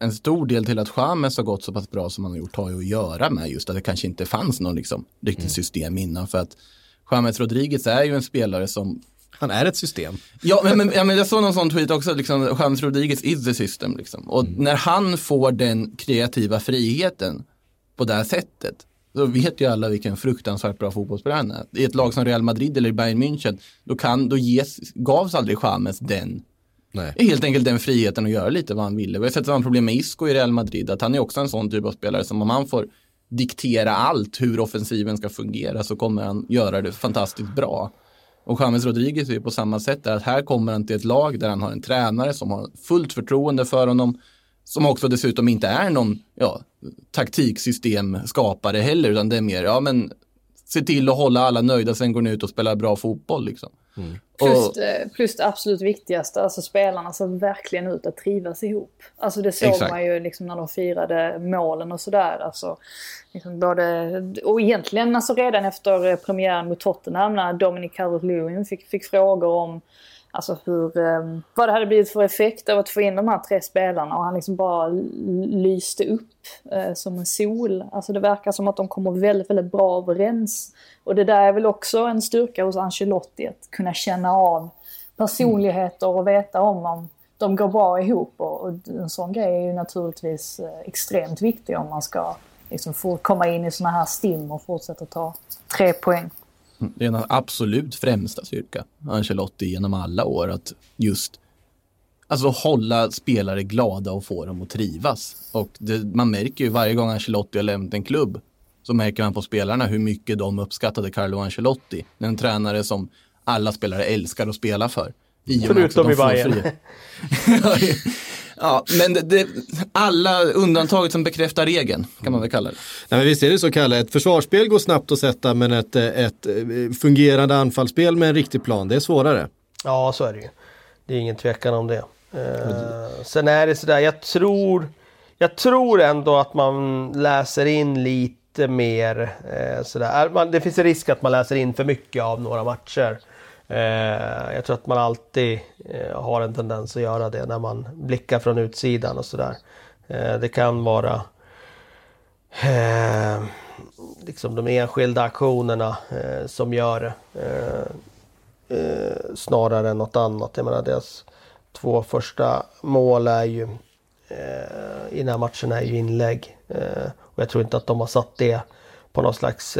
en stor del till att Chamez har gått så pass bra som han har gjort har ju att göra med just att det kanske inte fanns någon liksom, riktigt mm. system innan. För att Chamez Rodriguez är ju en spelare som han är ett system. Ja, men, men, ja, men jag såg någon sån tweet också, liksom, James Rodriguez is the system. Liksom. Och mm. när han får den kreativa friheten på det här sättet, då vet ju alla vilken fruktansvärt bra fotbollsspelare han är. I ett lag som Real Madrid eller Bayern München, då, kan, då ges, gavs aldrig James den Nej. Helt enkelt den friheten att göra lite vad han ville. Vi har sett samma problem med Isco i Real Madrid, att han är också en sån typ av spelare som om han får diktera allt hur offensiven ska fungera så kommer han göra det fantastiskt bra. Och James Rodriguez är på samma sätt där att här kommer han till ett lag där han har en tränare som har fullt förtroende för honom, som också dessutom inte är någon ja, taktiksystemskapare heller, utan det är mer, ja men se till att hålla alla nöjda, sen går ni ut och spelar bra fotboll. Liksom. Mm. Plus, och, eh, plus det absolut viktigaste, alltså spelarna såg verkligen ut att trivas ihop. Alltså det såg exakt. man ju liksom när de firade målen och sådär. Alltså, liksom både, och egentligen alltså redan efter premiären mot Tottenham när Dominic Calvert-Lewin fick, fick frågor om Alltså hur, ehm, vad det hade blivit för effekt av att få in de här tre spelarna och han liksom bara lyste upp eh, som en sol. Alltså det verkar som att de kommer väldigt, väldigt bra överens. Och det där är väl också en styrka hos Ancelotti, att kunna känna av personligheter och veta om om de går bra ihop. Och, och en sån grej är ju naturligtvis eh, extremt viktig om man ska liksom få komma in i såna här stim och fortsätta ta tre poäng. Det är en absolut främsta styrka, Ancelotti genom alla år, att just alltså hålla spelare glada och få dem att trivas. Och det, man märker ju varje gång Ancelotti har lämnat en klubb så märker man på spelarna hur mycket de uppskattade Carlo Ancelotti. En tränare som alla spelare älskar att spela för. Förutom i Bayern. Ja, men det, det, alla undantaget som bekräftar regeln kan man väl kalla det. Nej, men visst är det så Kalle, ett försvarsspel går snabbt att sätta men ett, ett fungerande anfallsspel med en riktig plan, det är svårare. Ja, så är det ju. Det är ingen tvekan om det. Uh, sen är det sådär, jag tror, jag tror ändå att man läser in lite mer uh, sådär. det finns en risk att man läser in för mycket av några matcher. Eh, jag tror att man alltid eh, har en tendens att göra det när man blickar från utsidan och sådär. Eh, det kan vara eh, liksom de enskilda aktionerna eh, som gör det. Eh, snarare än något annat. Jag menar deras två första mål är ju eh, i den här matchen är ju inlägg. Eh, och jag tror inte att de har satt det på någon slags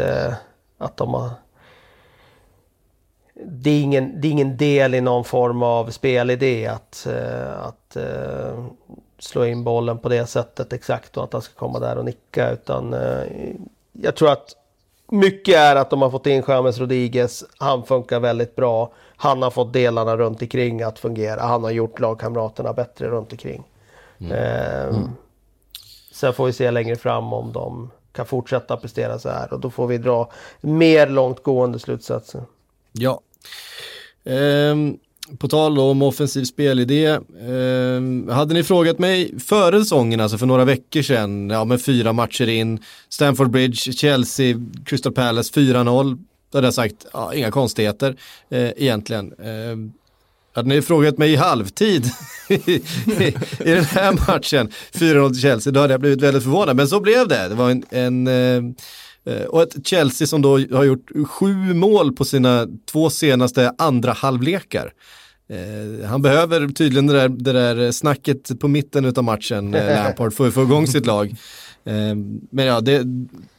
att de har det är, ingen, det är ingen del i någon form av spelidé att, uh, att uh, slå in bollen på det sättet exakt och att han ska komma där och nicka. Utan uh, jag tror att mycket är att de har fått in James Rodriguez. Han funkar väldigt bra. Han har fått delarna runt omkring att fungera. Han har gjort lagkamraterna bättre runt omkring. Mm. Mm. Sen får vi se längre fram om de kan fortsätta prestera så här och då får vi dra mer långtgående slutsatser. Ja, Um, på tal om offensiv spelidé, um, hade ni frågat mig före säsongen, alltså för några veckor sedan, ja men fyra matcher in, Stamford Bridge, Chelsea, Crystal Palace 4-0, då hade jag sagt, ja, inga konstigheter eh, egentligen. Um, hade ni frågat mig i halvtid i, den här matchen, 4-0 till Chelsea, då hade jag blivit väldigt förvånad. Men så blev det. Det var en, en Eh, och ett Chelsea som då har gjort sju mål på sina två senaste andra halvlekar. Eh, han behöver tydligen det där, det där snacket på mitten av matchen, eh, Lampard, för att få igång sitt lag. men ja, det,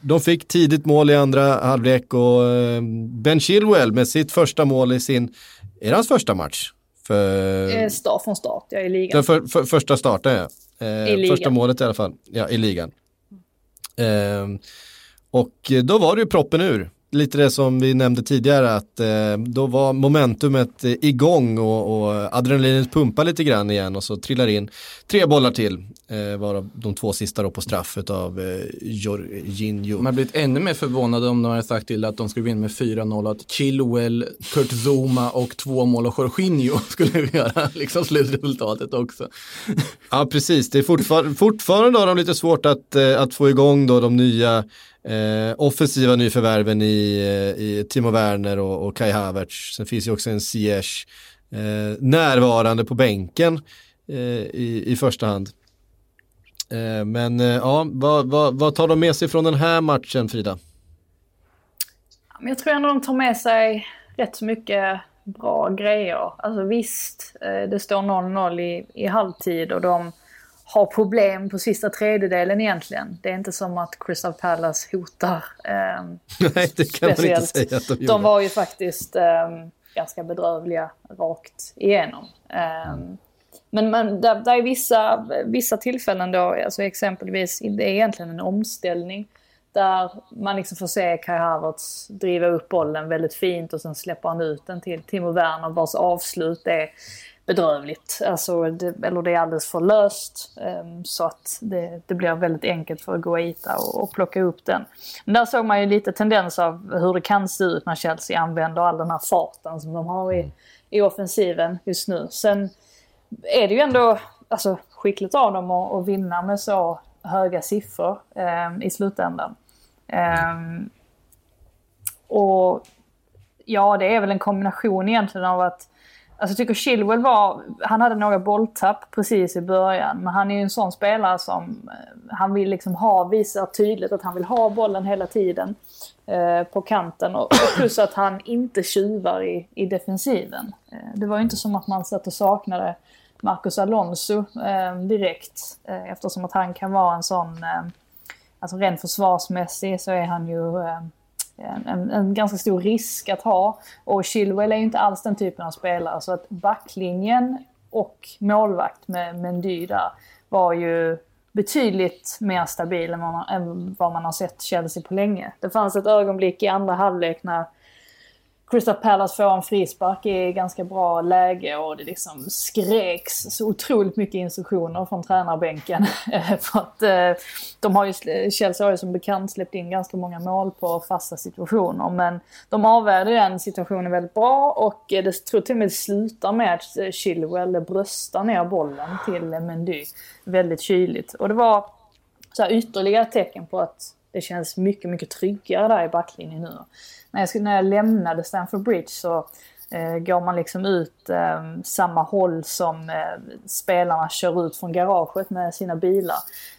de fick tidigt mål i andra halvlek och Ben Chilwell med sitt första mål i sin, är det hans första match? För, start från start, ja i ligan. För, för, första starten ja. I ligan. Första målet i alla fall, ja i ligan. Och eh, då var det ju proppen ur. lite det som vi nämnde tidigare att eh, då var momentumet eh, igång och, och adrenalinet pumpar lite grann igen och så trillar in tre bollar till. Eh, varav de två sista då på straff av eh, Jorginho. Man har blivit ännu mer förvånade om de hade sagt till att de skulle vinna med 4-0 att Chilwell, Kurt Zuma och två mål av Jorginho skulle göra liksom slutresultatet också. ja, precis. Det är fortfar fortfarande har de lite svårt att, eh, att få igång då de nya eh, offensiva nyförvärven i, eh, i Timo Werner och, och Kai Havertz. Sen finns ju också en Ziyech eh, närvarande på bänken eh, i, i första hand. Eh, men eh, ja, vad, vad, vad tar de med sig från den här matchen Frida? Jag tror ändå de tar med sig rätt så mycket bra grejer. Alltså visst, eh, det står 0-0 i, i halvtid och de har problem på sista tredjedelen egentligen. Det är inte som att Crystal Palace hotar. Eh, Nej, det kan speciellt. man inte säga att de gjorde. De var ju faktiskt eh, ganska bedrövliga rakt igenom. Eh, men, man, där, där är vissa, vissa tillfällen då, alltså exempelvis, det är egentligen en omställning. Där man liksom får se Kai Havertz driva upp bollen väldigt fint och sen släpper han ut den till Timo Werner vars avslut är bedrövligt. Alltså, det, eller det är alldeles för löst. Um, så att det, det, blir väldigt enkelt för Guaita och, och plocka upp den. Men där såg man ju lite tendens av hur det kan se ut när Chelsea använder all den här farten som de har i, i offensiven just nu. Sen är det ju ändå alltså, skickligt av dem att, att vinna med så höga siffror eh, i slutändan. Eh, och ja, det är väl en kombination egentligen av att Alltså jag tycker Chilwell var, han hade några bolltapp precis i början. Men han är ju en sån spelare som, eh, han vill liksom ha, visar tydligt att han vill ha bollen hela tiden eh, på kanten. Och, och, plus att han inte tjuvar i, i defensiven. Eh, det var ju inte som att man satt och saknade Marcus Alonso eh, direkt. Eh, eftersom att han kan vara en sån, eh, alltså rent försvarsmässig så är han ju eh, en, en, ganska stor risk att ha. Och Chilwell är ju inte alls den typen av spelare. Så att backlinjen och målvakt med Mendy där var ju betydligt mer stabil än vad, man, än vad man har sett Chelsea på länge. Det fanns ett ögonblick i andra halvlek när Crystal Palace får en frispark i ganska bra läge och det liksom skreks så otroligt mycket instruktioner från tränarbänken. För att eh, de har ju, Chelsea har ju som bekant släppt in ganska många mål på fasta situationer. Men de avvärjde den situationen väldigt bra och det tror till och med slutar med att eh, Chilwell bröstar ner bollen till Mendy. Väldigt kyligt. Och det var så här ytterligare tecken på att det känns mycket, mycket tryggare där i backlinjen nu när jag, när jag lämnade Stamford Bridge så eh, går man liksom ut eh, samma håll som eh, spelarna kör ut från garaget med sina bilar.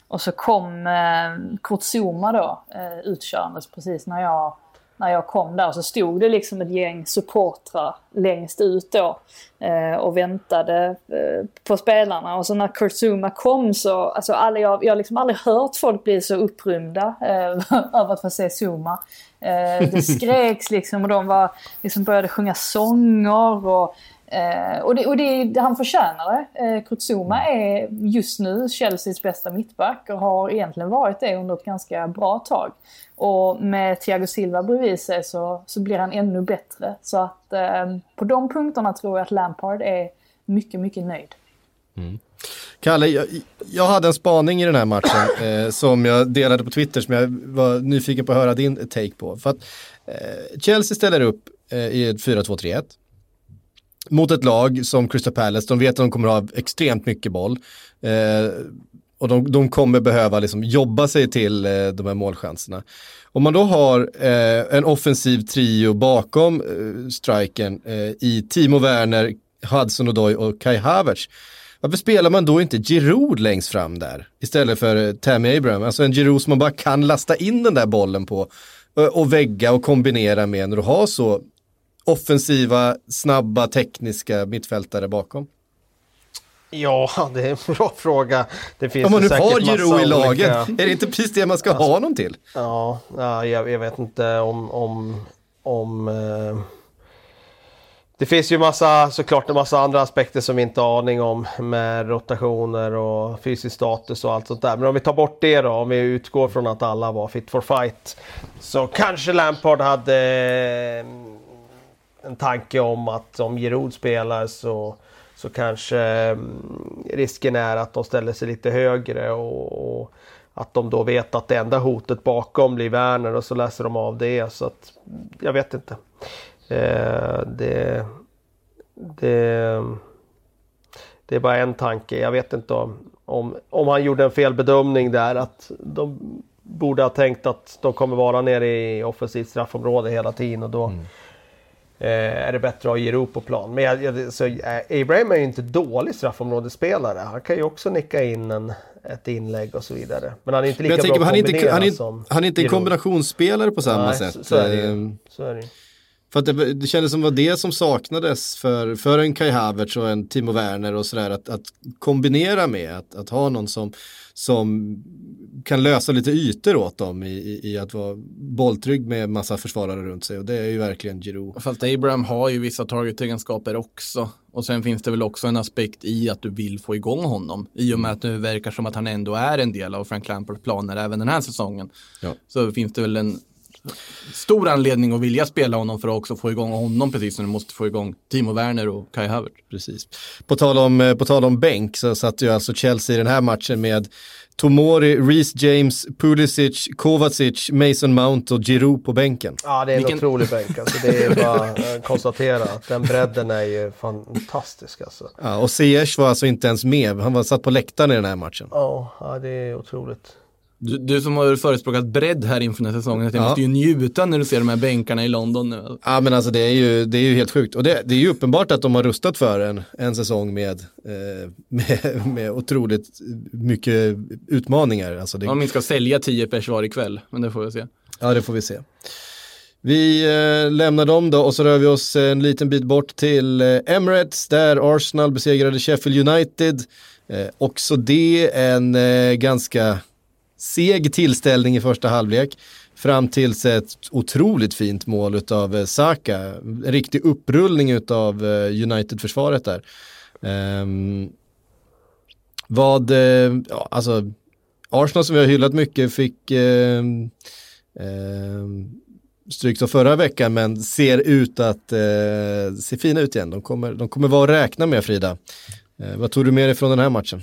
Och så kom eh, Kurt Zuma då eh, utkörandes precis när jag när jag kom där så stod det liksom ett gäng supportrar längst ut då eh, och väntade eh, på spelarna. Och så när Kurt Zuma kom så, alltså alla, jag, jag har liksom aldrig hört folk bli så upprymda eh, över att få se Zuma. Eh, det skreks liksom och de var, liksom började sjunga sånger och Eh, och det, och det, han förtjänar det. Eh, Kutsuma är just nu Chelseas bästa mittback och har egentligen varit det under ett ganska bra tag. Och med Thiago Silva bredvid sig så, så blir han ännu bättre. Så att eh, på de punkterna tror jag att Lampard är mycket, mycket nöjd. Mm. Kalle, jag, jag, hade en spaning i den här matchen eh, som jag delade på Twitter som jag var nyfiken på att höra din take på. För att eh, Chelsea ställer upp eh, i ett 4-2-3-1 mot ett lag som Crystal Palace, de vet att de kommer ha extremt mycket boll. Eh, och de, de, kommer behöva liksom jobba sig till eh, de här målchanserna. Om man då har eh, en offensiv trio bakom eh, striken eh, i Timo Werner, Hudson Odoi och Kai Havertz. Varför spelar man då inte Giroud längst fram där istället för eh, Tammy Abraham? Alltså en Giroud som man bara kan lasta in den där bollen på eh, och vägga och kombinera med när du har så offensiva, snabba, tekniska mittfältare bakom? Ja, det är en bra fråga. Det finns Om man nu har Giro i laget, olika... är det inte precis det man ska alltså, ha honom till? Ja, ja jag, jag, vet inte om, om, om eh, det finns ju massa, såklart en massa andra aspekter som vi inte har aning om med rotationer och fysisk status och allt sånt där. Men om vi tar bort det då, om vi utgår från att alla var fit for fight. Så kanske Lampard hade eh, en tanke om att om Giroud spelar så, så kanske mm, risken är att de ställer sig lite högre och, och att de då vet att det enda hotet bakom blir Werner och så läser de av det. Så att, jag vet inte. Eh, det, det, det är bara en tanke. Jag vet inte om, om, om han gjorde en felbedömning där. Att de borde ha tänkt att de kommer vara nere i offensivt straffområde hela tiden och då mm. eh, är det bättre att ha Giroud på plan. Men jag, jag, så, eh, Abraham är ju inte dålig straffområdesspelare. Han kan ju också nicka in en, ett inlägg och så vidare. Men han är inte lika bra tänker, han, inte, han, är, han är inte en kombinationsspelare på samma Nej, sätt. Så, så, är det, ehm, så är det. För att det, det kändes som var det som saknades för, för en Kai Havertz och en Timo Werner och sådär. Att, att kombinera med, att, att ha någon som, som kan lösa lite ytor åt dem i, i, i, att vara bolltrygg med massa försvarare runt sig och det är ju verkligen Giroud. Fast Abraham har ju vissa target-egenskaper också och sen finns det väl också en aspekt i att du vill få igång honom i och med att det verkar som att han ändå är en del av Frank Lampards planer även den här säsongen. Ja. Så finns det väl en stor anledning att vilja spela honom för att också få igång honom precis som du måste få igång Timo Werner och Kai Havertz. Precis. På tal om, eh, på tal om bänk så satt ju alltså Chelsea i den här matchen med Tomori, Reece James, Pulisic, Kovacic, Mason Mount och Giroud på bänken. Ja, det är en Vilken... otrolig bänk. Alltså, det är bara att konstatera att den bredden är ju fantastisk. Alltså. Ja, och Ziyech var alltså inte ens med. Han var satt på läktaren i den här matchen. Ja, det är otroligt. Du, du, som har förespråkat bredd här inför den här säsongen, jag ja. måste ju njuta när du ser de här bänkarna i London nu. Ja men alltså det är ju, det är ju helt sjukt. Och det, det är ju uppenbart att de har rustat för en, en säsong med, eh, med, med otroligt mycket utmaningar. Alltså det... Om vi ska sälja tio pers var ikväll, men det får vi se. Ja det får vi se. Vi eh, lämnar dem då och så rör vi oss en liten bit bort till eh, Emirates där Arsenal besegrade Sheffield United. Eh, också det en eh, ganska seg tillställning i första halvlek fram till ett otroligt fint mål av eh, Saka. En riktig upprullning av eh, United-försvaret där. Um, vad, eh, ja, alltså Arsenal som vi har hyllat mycket fick eh, eh, stryk av förra veckan men ser ut att eh, se fina ut igen. De kommer, de kommer vara att räkna med Frida. Eh, vad tog du med dig från den här matchen?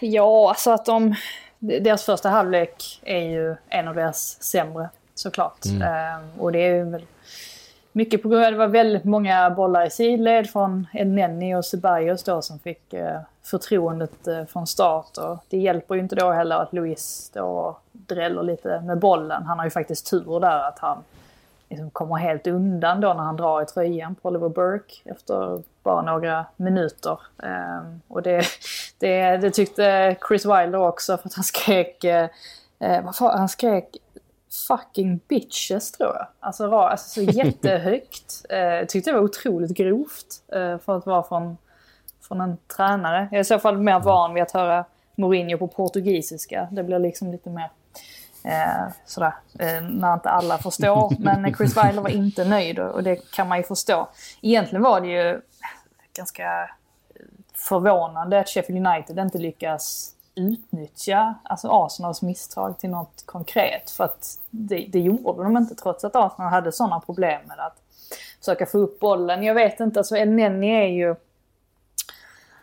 Ja, alltså att de deras första halvlek är ju en av deras sämre såklart. Mm. Ehm, och det är ju väl mycket på grund av att det var väldigt många bollar i sidled från Elneny och Ceballos då som fick eh, förtroendet eh, från start. Och det hjälper ju inte då heller att Luis då dräller lite med bollen. Han har ju faktiskt tur där att han liksom kommer helt undan då när han drar i tröjan på Oliver Burke efter bara några minuter. Um, och det, det, det, tyckte Chris Wilder också för att han skrek, uh, vad fan, han skrek fucking bitches tror jag. Alltså, alltså så jättehögt. uh, tyckte det var otroligt grovt uh, för att vara från, från en tränare. Jag är i så fall mer van vid att höra Mourinho på portugisiska. Det blir liksom lite mer Eh, sådär, eh, när inte alla förstår. Men Chris Weiler var inte nöjd och det kan man ju förstå. Egentligen var det ju ganska förvånande att Sheffield United inte lyckas utnyttja alltså Arsenals misstag till något konkret. För att det, det gjorde de inte trots att Arsenal hade sådana problem med att försöka få upp bollen. Jag vet inte, alltså El Neni är ju...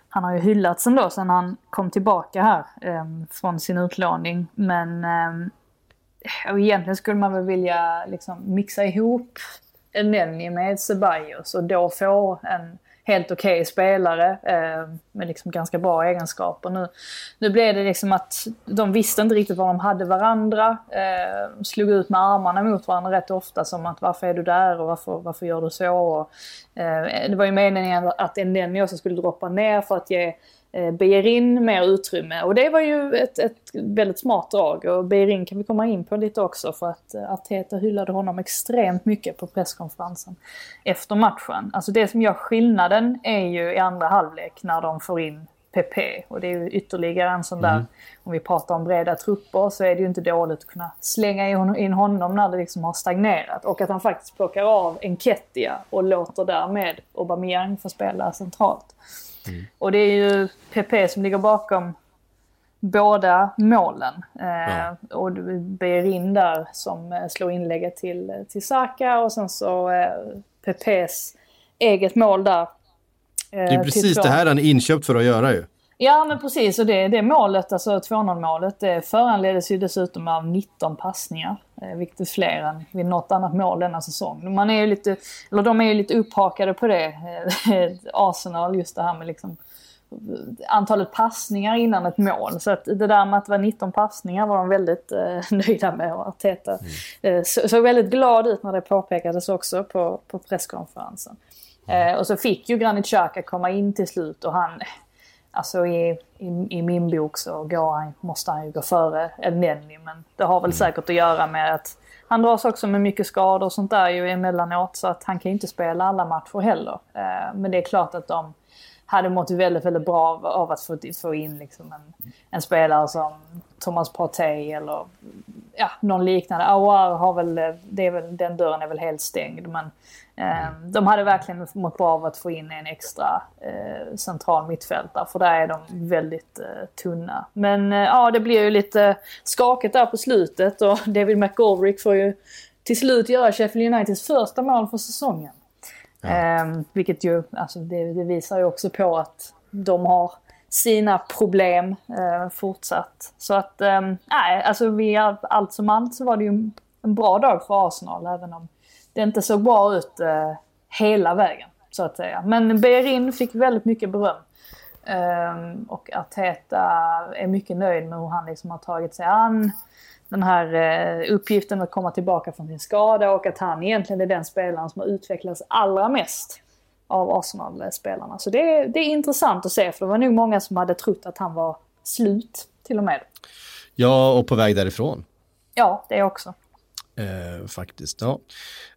Han har ju hyllats ändå sen han kom tillbaka här eh, från sin utlåning. Men eh, och egentligen skulle man väl vilja liksom mixa ihop Elneny med Ceballos och då få en helt okej okay spelare eh, med liksom ganska bra egenskaper. Nu, nu blev det liksom att de visste inte riktigt var de hade varandra. Eh, slog ut med armarna mot varandra rätt ofta som att varför är du där och varför, varför gör du så? Och, eh, det var ju meningen att Elneny också skulle droppa ner för att ge eh, Beirin mer utrymme. Och det var ju ett, ett väldigt smart drag och Beirin kan vi komma in på lite också för att eh, Arteta hyllade honom extremt mycket på presskonferensen efter matchen. Alltså det som gör skillnaden är ju i andra halvlek när de får in PP. Och det är ju ytterligare en sån där, mm. om vi pratar om breda trupper så är det ju inte dåligt att kunna slänga in honom när det liksom har stagnerat. Och att han faktiskt plockar av Enketia och låter därmed Aubameyang få spela centralt. Mm. Och det är ju PP som ligger bakom båda målen. Eh, ja. Och Berin där som eh, slår inlägget till, till Saka och sen så eh, Pepes eget mål där. Eh, det är precis det här han är inköpt för att göra ju. Ja men precis och det, det målet, alltså 2-0 målet, det föranleddes ju dessutom av 19 passningar. Eh, vilket är fler än vid något annat mål denna säsong. Man är ju lite, eller de är ju lite upphakade på det, Arsenal, just det här med liksom antalet passningar innan ett mål. Så att det där med att det var 19 passningar var de väldigt eh, nöjda med och Arteta mm. eh, så, såg väldigt glad ut när det påpekades också på, på presskonferensen. Mm. Eh, och så fick ju Granit Xhaka komma in till slut och han, alltså i, i, i min bok så går han, måste han ju gå före El Nenni men det har väl mm. säkert att göra med att han dras också med mycket skador och sånt där ju emellanåt så att han kan ju inte spela alla matcher heller. Eh, men det är klart att de hade mått väldigt, väldigt bra av, av att få, få in liksom en, en, spelare som Thomas Partey eller ja, någon liknande. Aouar har väl, det är väl, den dörren är väl helt stängd. Men de hade verkligen mått bra av att få in en extra eh, central mittfältare för där är de väldigt eh, tunna. Men eh, ja, det blir ju lite skakigt där på slutet och David McGovrick får ju till slut göra Sheffield Uniteds första mål för säsongen. Ja. Um, vilket ju, alltså det, det, visar ju också på att de har sina problem uh, fortsatt. Så att, um, nej, alltså vi, allt som allt så var det ju en bra dag för Arsenal, även om det inte såg bra ut uh, hela vägen, så att säga. Men Berin fick väldigt mycket beröm. Um, och Arteta är mycket nöjd med hur han liksom har tagit sig an den här eh, uppgiften att komma tillbaka från sin skada och att han egentligen är den spelaren som har utvecklats allra mest av Arsenal-spelarna. Så det, det är intressant att se för det var nog många som hade trott att han var slut till och med. Ja, och på väg därifrån. Ja, det också. Eh, faktiskt, ja.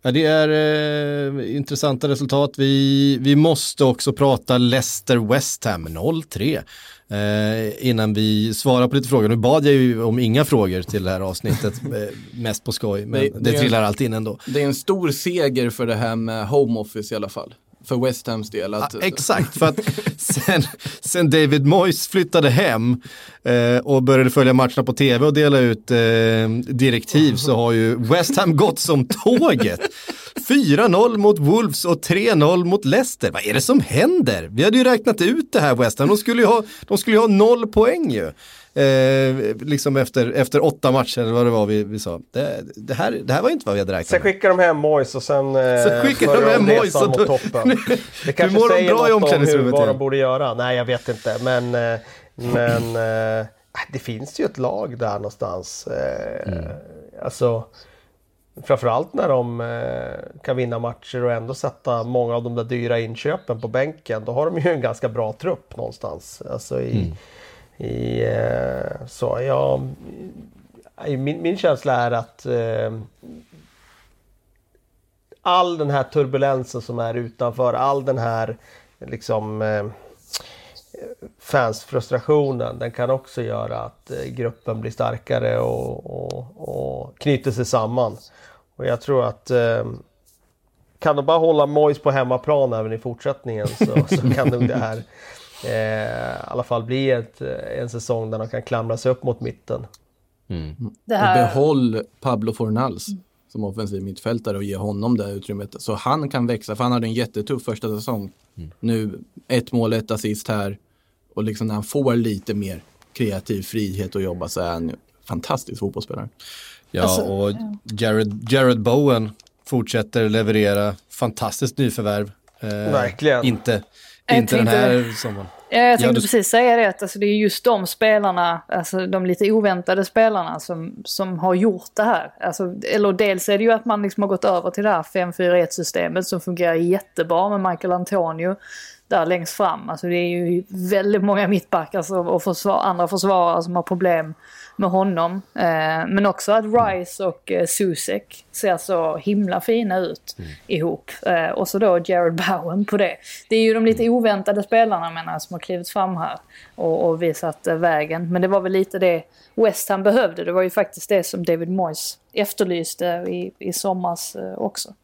ja det är eh, intressanta resultat. Vi, vi måste också prata Leicester West Ham 0-3. Eh, innan vi svarar på lite frågor. Nu bad jag ju om inga frågor till det här avsnittet, eh, mest på skoj, men det, det, det trillar alltid in ändå. Det är en stor seger för det här med home office i alla fall för West Hams del. Att... Ja, exakt, för att sen, sen David Moyes flyttade hem eh, och började följa matcherna på tv och dela ut eh, direktiv så har ju West Ham gått som tåget. 4-0 mot Wolves och 3-0 mot Leicester. Vad är det som händer? Vi hade ju räknat ut det här West Ham. De skulle ju ha, de skulle ju ha noll poäng ju. Eh, liksom efter, efter åtta matcher eller vad det var vi, vi sa. Det, det, här, det här var inte vad vi hade räknat med. Sen skickar de hem Mois och sen eh, så skickar de hem Mois och mot toppen. Det kanske säger bra något om hur, vad de borde göra. Nej, jag vet inte. Men, eh, men eh, det finns ju ett lag där någonstans. Eh, mm. Alltså, Framförallt när de eh, kan vinna matcher och ändå sätta många av de där dyra inköpen på bänken. Då har de ju en ganska bra trupp någonstans. Alltså i, mm i eh, så ja, min, min känsla är att eh, all den här turbulensen som är utanför, all den här liksom eh, fansfrustrationen, den kan också göra att eh, gruppen blir starkare och, och, och knyter sig samman. Och jag tror att eh, kan de bara hålla Mois på hemmaplan även i fortsättningen så, så kan nog det här eh, i alla fall bli ett, en säsong där de kan klamra sig upp mot mitten. Mm. Det här... Och behåll Pablo Fornals som offensiv mittfältare och ge honom det utrymmet så han kan växa för han hade en jättetuff första säsong. Mm. Nu ett mål, ett assist här och liksom när han får lite mer kreativ frihet att jobba så är han fantastisk fotbollsspelare. Ja, alltså, och Jared, Jared Bowen fortsätter leverera. Fantastiskt nyförvärv. Eh, Verkligen. Inte, inte den här sommaren. Jag tänkte ja, du... precis säga det, att alltså, det är just de spelarna, alltså de lite oväntade spelarna som, som har gjort det här. Alltså, eller dels är det ju att man liksom har gått över till det här 5-4-1 systemet som fungerar jättebra med Michael Antonio. där längst fram. Alltså det är ju väldigt många mittbackar och försvar, andra försvarare som har problem med honom. Eh, men också att Rice och eh, Susek ser så himla fina ut mm. ihop. Eh, och så då Jared Bowen på det. Det är ju de lite oväntade spelarna menar som har klivit fram här och, och visat eh, vägen. Men det var väl lite det West Ham behövde. Det var ju faktiskt det som David Moyes efterlyste i, i somras eh, också.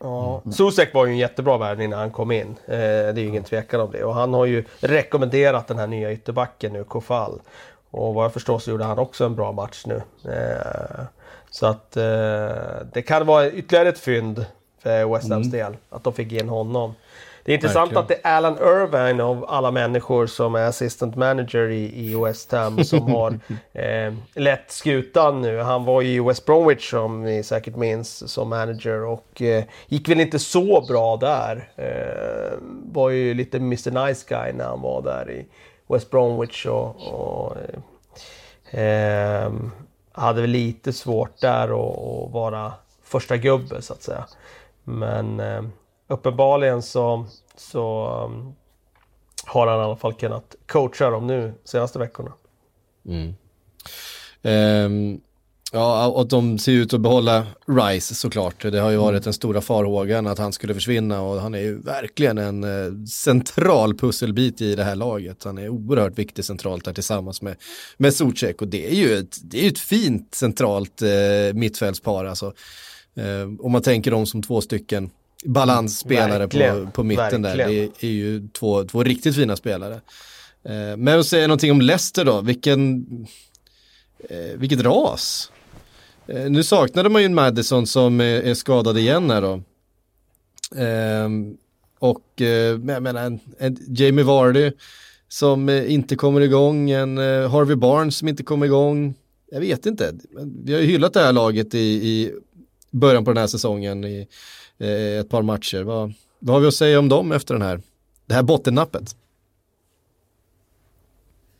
Ja, Susek var ju en jättebra värvning när han kom in. Eh, det är ju ingen tvekan om det. Och han har ju rekommenderat den här nya ytterbacken nu, Kofall. Och vad jag förstår så gjorde han också en bra match nu. Eh, så att eh, det kan vara ytterligare ett fynd för West Hams mm. del, att de fick in honom. Det är intressant Verkligen. att det är Alan Irvine av alla människor som är assistant manager i, i West Ham som har eh, lett skutan nu. Han var ju i West Bromwich som ni säkert minns som manager och eh, gick väl inte så bra där. Eh, var ju lite Mr Nice Guy när han var där i West Bromwich och, och eh, hade väl lite svårt där att vara första gubbe så att säga. Men eh, uppenbarligen så, så um, har han i alla fall kunnat coacha dem nu senaste veckorna. Mm. Um, ja, och de ser ut att behålla Rice såklart. Det har ju varit mm. den stora farhågan att han skulle försvinna och han är ju verkligen en uh, central pusselbit i det här laget. Han är oerhört viktig centralt där tillsammans med, med Zuzek och det är ju ett, det är ett fint centralt uh, mittfältspar alltså. Uh, om man tänker dem som två stycken balansspelare på, på mitten verkligen. där. Det är, ju två, två riktigt fina spelare. Eh, men att säga någonting om Leicester då, vilken, eh, vilket ras. Eh, nu saknade man ju en Madison som eh, är, skadad igen här då. Ehm, och eh, jag menar, en, en Jamie Vardy som eh, inte kommer igång, en eh, Harvey Barnes som inte kommer igång. Jag vet inte, vi har ju hyllat det här laget i, i början på den här säsongen. I, eh, ett par matcher. Vad, vad har vi att säga om dem efter den här, det här bottennappet?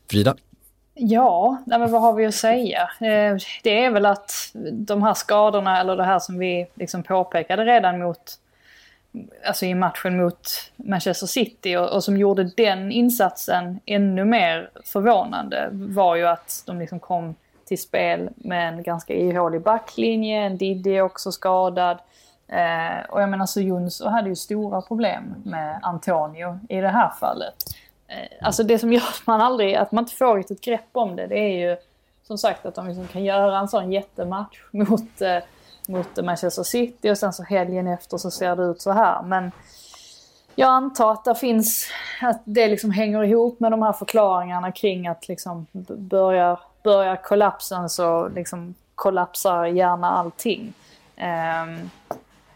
Frida? Ja, nej men vad har vi att säga? Eh, det är väl att de här skadorna, eller det här som vi liksom påpekade redan mot alltså i matchen mot Manchester City och, och, som gjorde den insatsen ännu mer förvånande var ju att de liksom kom till spel med en ganska ihålig backlinje, en Diddy också skadad. Eh, och jag menar så Jonsson hade ju stora problem med Antonio i det här fallet. Eh, alltså det som gör att man aldrig, att man inte får riktigt grepp om det, det är ju som sagt att de liksom kan göra en sån jättematch mot, eh, mot Manchester City och sen så helgen efter så ser det ut så här. Men jag antar att det finns, att det liksom hänger ihop med de här förklaringarna kring att liksom börjar, börjar kollapsen så liksom kollapsar gärna allting. Ehm,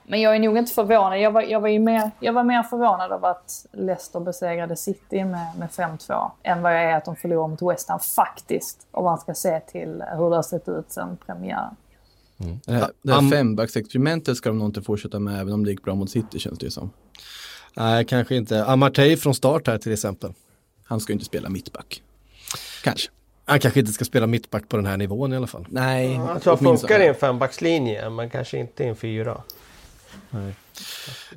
men jag är nog inte förvånad. Jag var, jag var, ju mer, jag var mer förvånad av att Leicester besegrade City med, med 5-2 än vad jag är att de förlorade mot West Ham faktiskt. Om man ska se till hur det har sett ut sedan premiären. Mm. Det här, det här fembacksexperimentet ska de nog inte fortsätta med även om det gick bra mot City känns det ju som. Nej, kanske inte. Amartey från start här till exempel. Han ska ju inte spela mittback. Kanske. Han kanske inte ska spela mittback på den här nivån i alla fall. Nej. Ja, han funkar i en fembackslinje, men kanske inte i en fyra.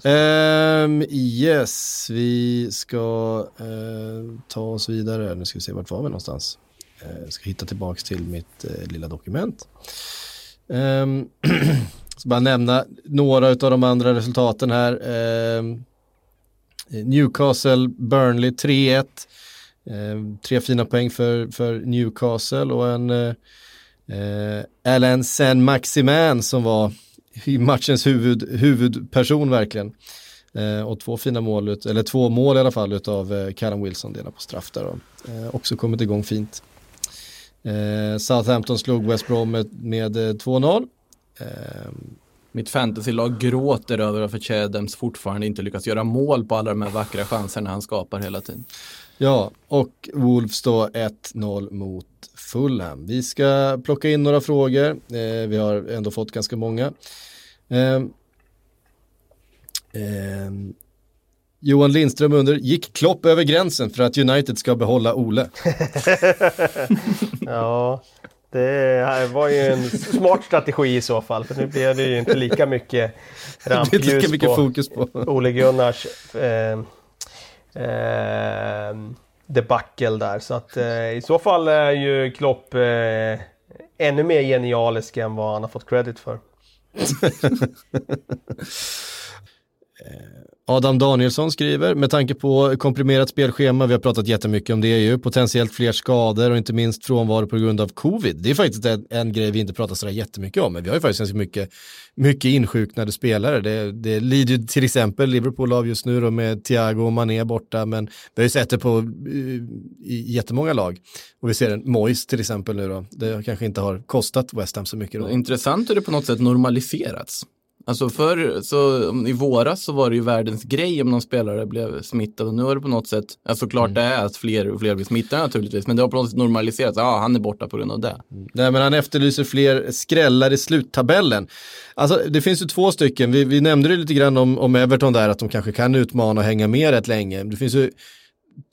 Um, yes, vi ska uh, ta oss vidare. Nu ska vi se vart var vi någonstans. Uh, ska hitta tillbaks till mitt uh, lilla dokument. Ehm, um, ska bara nämna några av de andra resultaten här. Uh, Newcastle, Burnley 3-1. tre fina poäng för, för Newcastle och en uh, Alain Saint-Maximin som var matchens huvud, huvudperson verkligen. Eh, och två fina mål, ut, eller två mål i alla fall utav eh, Callum Wilson delar på straff där. Eh, också kommit igång fint. Eh, Southampton slog West Brom med, med eh, 2-0. Eh, Mitt fantasylag gråter över varför Chadams fortfarande inte lyckas göra mål på alla de här vackra chanserna han skapar hela tiden. Ja, och Wolves då 1-0 mot Fulham. Vi ska plocka in några frågor. Eh, vi har ändå fått ganska många. Eh, eh, Johan Lindström under, gick Klopp över gränsen för att United ska behålla Ole? ja, det var ju en smart strategi i så fall, för nu blir det ju inte lika mycket rampljus lika mycket på, fokus på Ole Gunnars eh, eh, debacle där. Så att eh, i så fall är ju Klopp eh, ännu mer genialisk än vad han har fått credit för. Eh, Adam Danielsson skriver, med tanke på komprimerat spelschema, vi har pratat jättemycket om det ju, potentiellt fler skador och inte minst frånvaro på grund av covid. Det är faktiskt en, en grej vi inte pratar sådär jättemycket om, men vi har ju faktiskt ganska mycket, mycket insjuknade spelare. Det, det lider ju till exempel Liverpool av just nu då med Thiago och Mané borta, men vi har ju sett det på eh, i jättemånga lag. Och vi ser en Mois till exempel nu då, det kanske inte har kostat West Ham så mycket då. Intressant hur det på något sätt normaliserats. Alltså förr, så i våras så var det ju världens grej om någon spelare blev smittad och nu är det på något sätt, ja, såklart mm. det är att fler och fler blir smittade naturligtvis, men det har på något sätt normaliserats, ja han är borta på grund av det. Mm. Nej men han efterlyser fler skrällar i sluttabellen. Alltså det finns ju två stycken, vi, vi nämnde det lite grann om, om Everton där, att de kanske kan utmana och hänga med rätt länge. Det finns ju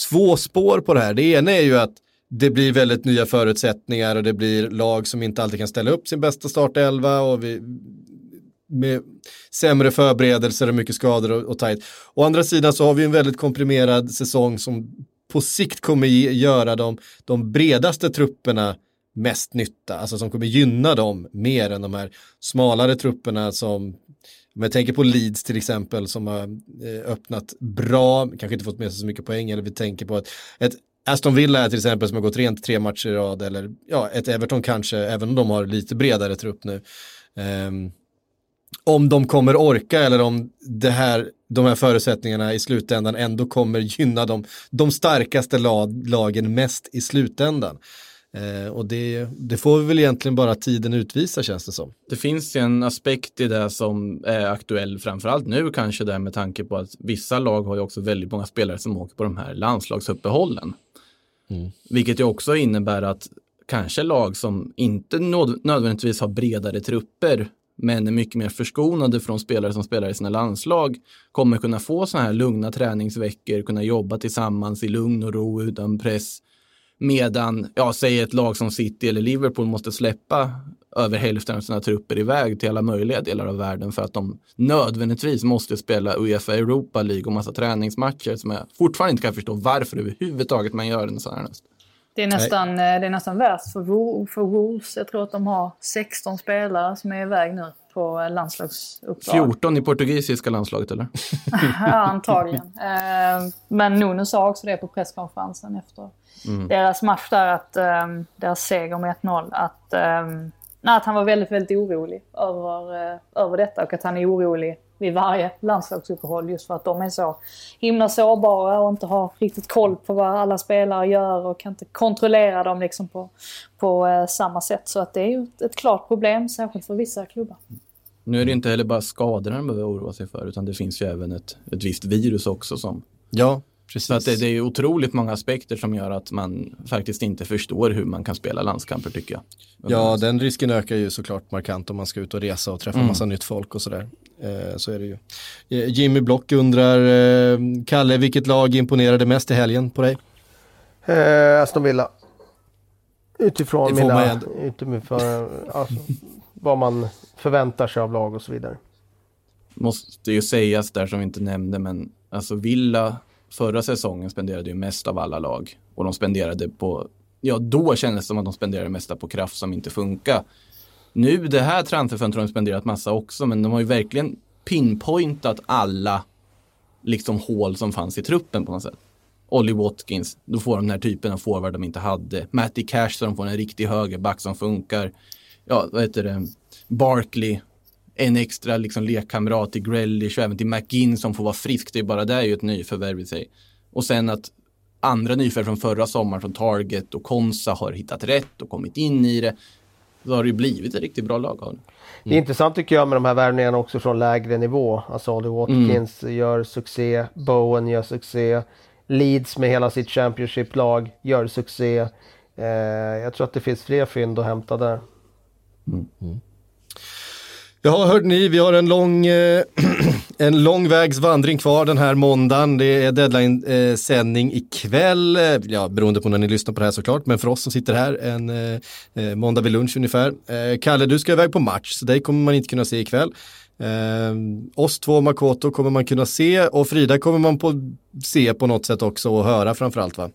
två spår på det här, det ena är ju att det blir väldigt nya förutsättningar och det blir lag som inte alltid kan ställa upp sin bästa startelva och vi, med sämre förberedelser och mycket skador och, och tajt. Å andra sidan så har vi en väldigt komprimerad säsong som på sikt kommer göra de, de bredaste trupperna mest nytta, alltså som kommer gynna dem mer än de här smalare trupperna som om jag tänker på Leeds till exempel som har eh, öppnat bra, kanske inte fått med sig så mycket poäng, eller vi tänker på ett, ett Aston Villa till exempel som har gått rent tre matcher i rad, eller ja, ett Everton kanske, även om de har lite bredare trupp nu. Um, om de kommer orka eller om det här, de här förutsättningarna i slutändan ändå kommer gynna de, de starkaste lag, lagen mest i slutändan. Eh, och det, det, får vi väl egentligen bara tiden utvisa känns det som. Det finns en aspekt i det som är aktuell framförallt nu kanske där med tanke på att vissa lag har ju också väldigt många spelare som åker på de här landslagsuppehållen. Mm. Vilket ju också innebär att kanske lag som inte nödvändigtvis har bredare trupper men är mycket mer förskonade från spelare som spelar i sina landslag kommer kunna få sådana här lugna träningsveckor, kunna jobba tillsammans i lugn och ro utan press. Medan, ja, säg ett lag som City eller Liverpool måste släppa över hälften av sina trupper iväg till alla möjliga delar av världen för att de nödvändigtvis måste spela Uefa Europa League och massa träningsmatcher som jag fortfarande inte kan förstå varför överhuvudtaget man gör en sån här näst. Det är nästan, eh, det är nästan värst för, för Wolves. Jag tror att de har 16 spelare som är iväg nu på landslagsuppdrag. 14 i portugisiska landslaget eller? ja, antagligen. Eh, men Nuno sa också det på presskonferensen efter mm. deras match där, att, eh, deras seger med 1-0, att, att han var väldigt, väldigt orolig över, över detta och att han är orolig vid varje landslagsuppehåll just för att de är så himla sårbara och inte har riktigt koll på vad alla spelare gör och kan inte kontrollera dem liksom på, på eh, samma sätt. Så att det är ju ett, ett klart problem, särskilt för vissa klubbar. Nu är det inte heller bara skadorna de behöver oroa sig för utan det finns ju även ett, ett visst virus också som Ja, Precis. Så att det, det, är otroligt många aspekter som gör att man faktiskt inte förstår hur man kan spela landskamper tycker jag. Ja, den risken ökar ju såklart markant om man ska ut och resa och träffa mm. massa nytt folk och sådär. Eh, så är det ju. Eh, Jimmy Block undrar, eh, Kalle, vilket lag imponerade mest i helgen på dig? Eh, Aston Villa. Utifrån mina, utifrån, alltså, vad man förväntar sig av lag och så vidare. Måste ju sägas där som vi inte nämnde, men alltså Villa förra säsongen spenderade ju mest av alla lag och de spenderade på, ja då kändes det som att de spenderade mesta på kraft som inte funkar. Nu det här transferfönstret har de spenderat massa också men de har ju verkligen pinpointat alla liksom hål som fanns i truppen på något sätt. Ollie Watkins, då får de den här typen av forward de inte hade. Matty Cash så de får en riktig högerback som funkar. Ja, vad heter det? Barkley, en extra liksom lekkamrat till Grealish och även till McGinn som får vara frisk. Det är bara det är ju ett nyförvärv i sig. Och sen att andra nyförvärv från förra sommaren från Target och Konsa har hittat rätt och kommit in i det. Då har det ju blivit ett riktigt bra lag av det. Det är intressant tycker jag med de här värvningarna också från lägre nivå. Alltså Ollie Watkins mm. gör succé, Bowen gör succé, Leeds med hela sitt Championship-lag gör succé. Eh, jag tror att det finns fler fynd att hämta där. Mm. Ja, hörde ni, vi har en lång, eh, en lång vägs vandring kvar den här måndagen. Det är deadline-sändning ikväll, eh, ja, beroende på när ni lyssnar på det här såklart, men för oss som sitter här en eh, eh, måndag vid lunch ungefär. Eh, Kalle, du ska iväg på match, så dig kommer man inte kunna se ikväll. Eh, oss två, Makoto, kommer man kunna se och Frida kommer man på, se på något sätt också och höra framförallt va?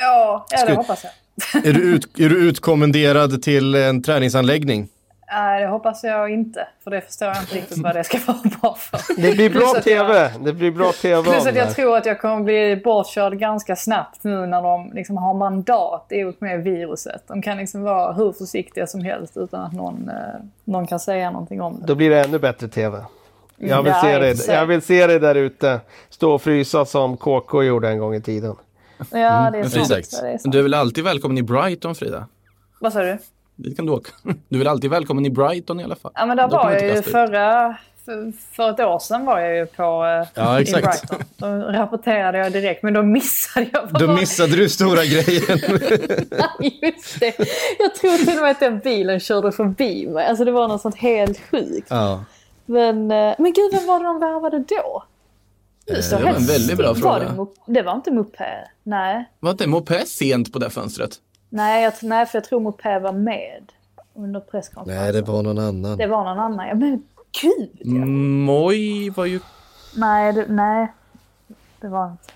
Ja, ja det hoppas jag. Är du, ut, är du utkommenderad till en träningsanläggning? Nej, det hoppas jag inte. För det förstår jag inte riktigt vad det ska vara bra för. Det blir bra att jag- TV. Det blir bra TV Plus att jag tror att jag kommer bli bortkörd ganska snabbt nu när de liksom har mandat i och med viruset. De kan liksom vara hur försiktiga som helst utan att någon, eh, någon kan säga någonting om det. Då blir det ännu bättre TV. Jag vill, Ja, se dig, jag vill se dig där ute. Stå och frysa som KK gjorde en gång i tiden. Ja, det är Mm, sant. det är sant. du är väl alltid välkommen i Brighton Frida? Vad sa du? Dit kan du åka. Du är alltid välkommen i Brighton i alla fall? Ja, men där Då var jag ju förra... För, för ett år sedan var jag ju på eh, Ja, i. Brighton. Då rapporterade jag direkt, men då missade jag. vad Då missade du stora grejen. Just det. Jag tror till och med att den bilen körde förbi mig. Alltså det var något sånt helt sjukt. ja. Men, eh, men gud, vem var det de värvade då? Det, står det var en väldigt bra still. Var fråga. Det, det var inte Mopé. Nej. Var inte Mopé sent på det fönstret? Nej, jag, nej, för jag tror Mopé var med under presskonferensen. Nej, det var någon annan. Det var någon annan. Ja, men gud ja. Moj var ju... Nej, det, nej. Det var inte.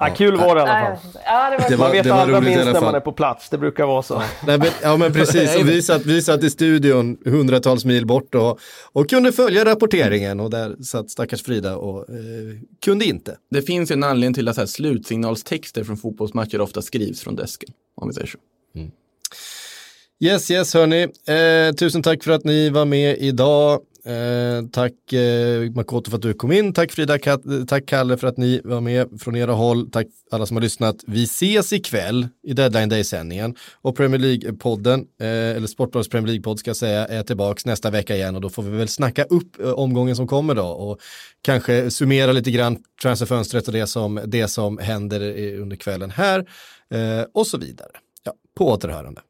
Ja, kul var det i alla fall. Ja, det var, Det var- Man vet var allra minst när man är på plats. Det brukar vara så. Nej, men, ja men precis, och vi, satt, vi satt i studion hundratals mil bort och, och kunde följa rapporteringen och där satt stackars Frida och eh, kunde inte. Det finns ju en anledning till att så här slutsignalstexter från fotbollsmatcher ofta skrivs från desken. Om vi säger så. Yes, yes hörni, eh, tusen tack för att ni var med idag. Eh, tack eh, Makoto för att du kom in, tack Frida, Kat- tack Kalle för att ni var med från era håll, tack alla som har lyssnat. Vi ses ikväll i Deadline Day-sändningen och Premier League-podden, eh, eller Sportbladets Premier League-podd ska jag säga, är tillbaks nästa vecka igen och då får vi väl snacka upp eh, omgången som kommer då och kanske summera lite grann transferfönstret och det som, det som händer eh, under kvällen här eh, och så vidare. Ja, på återhörande.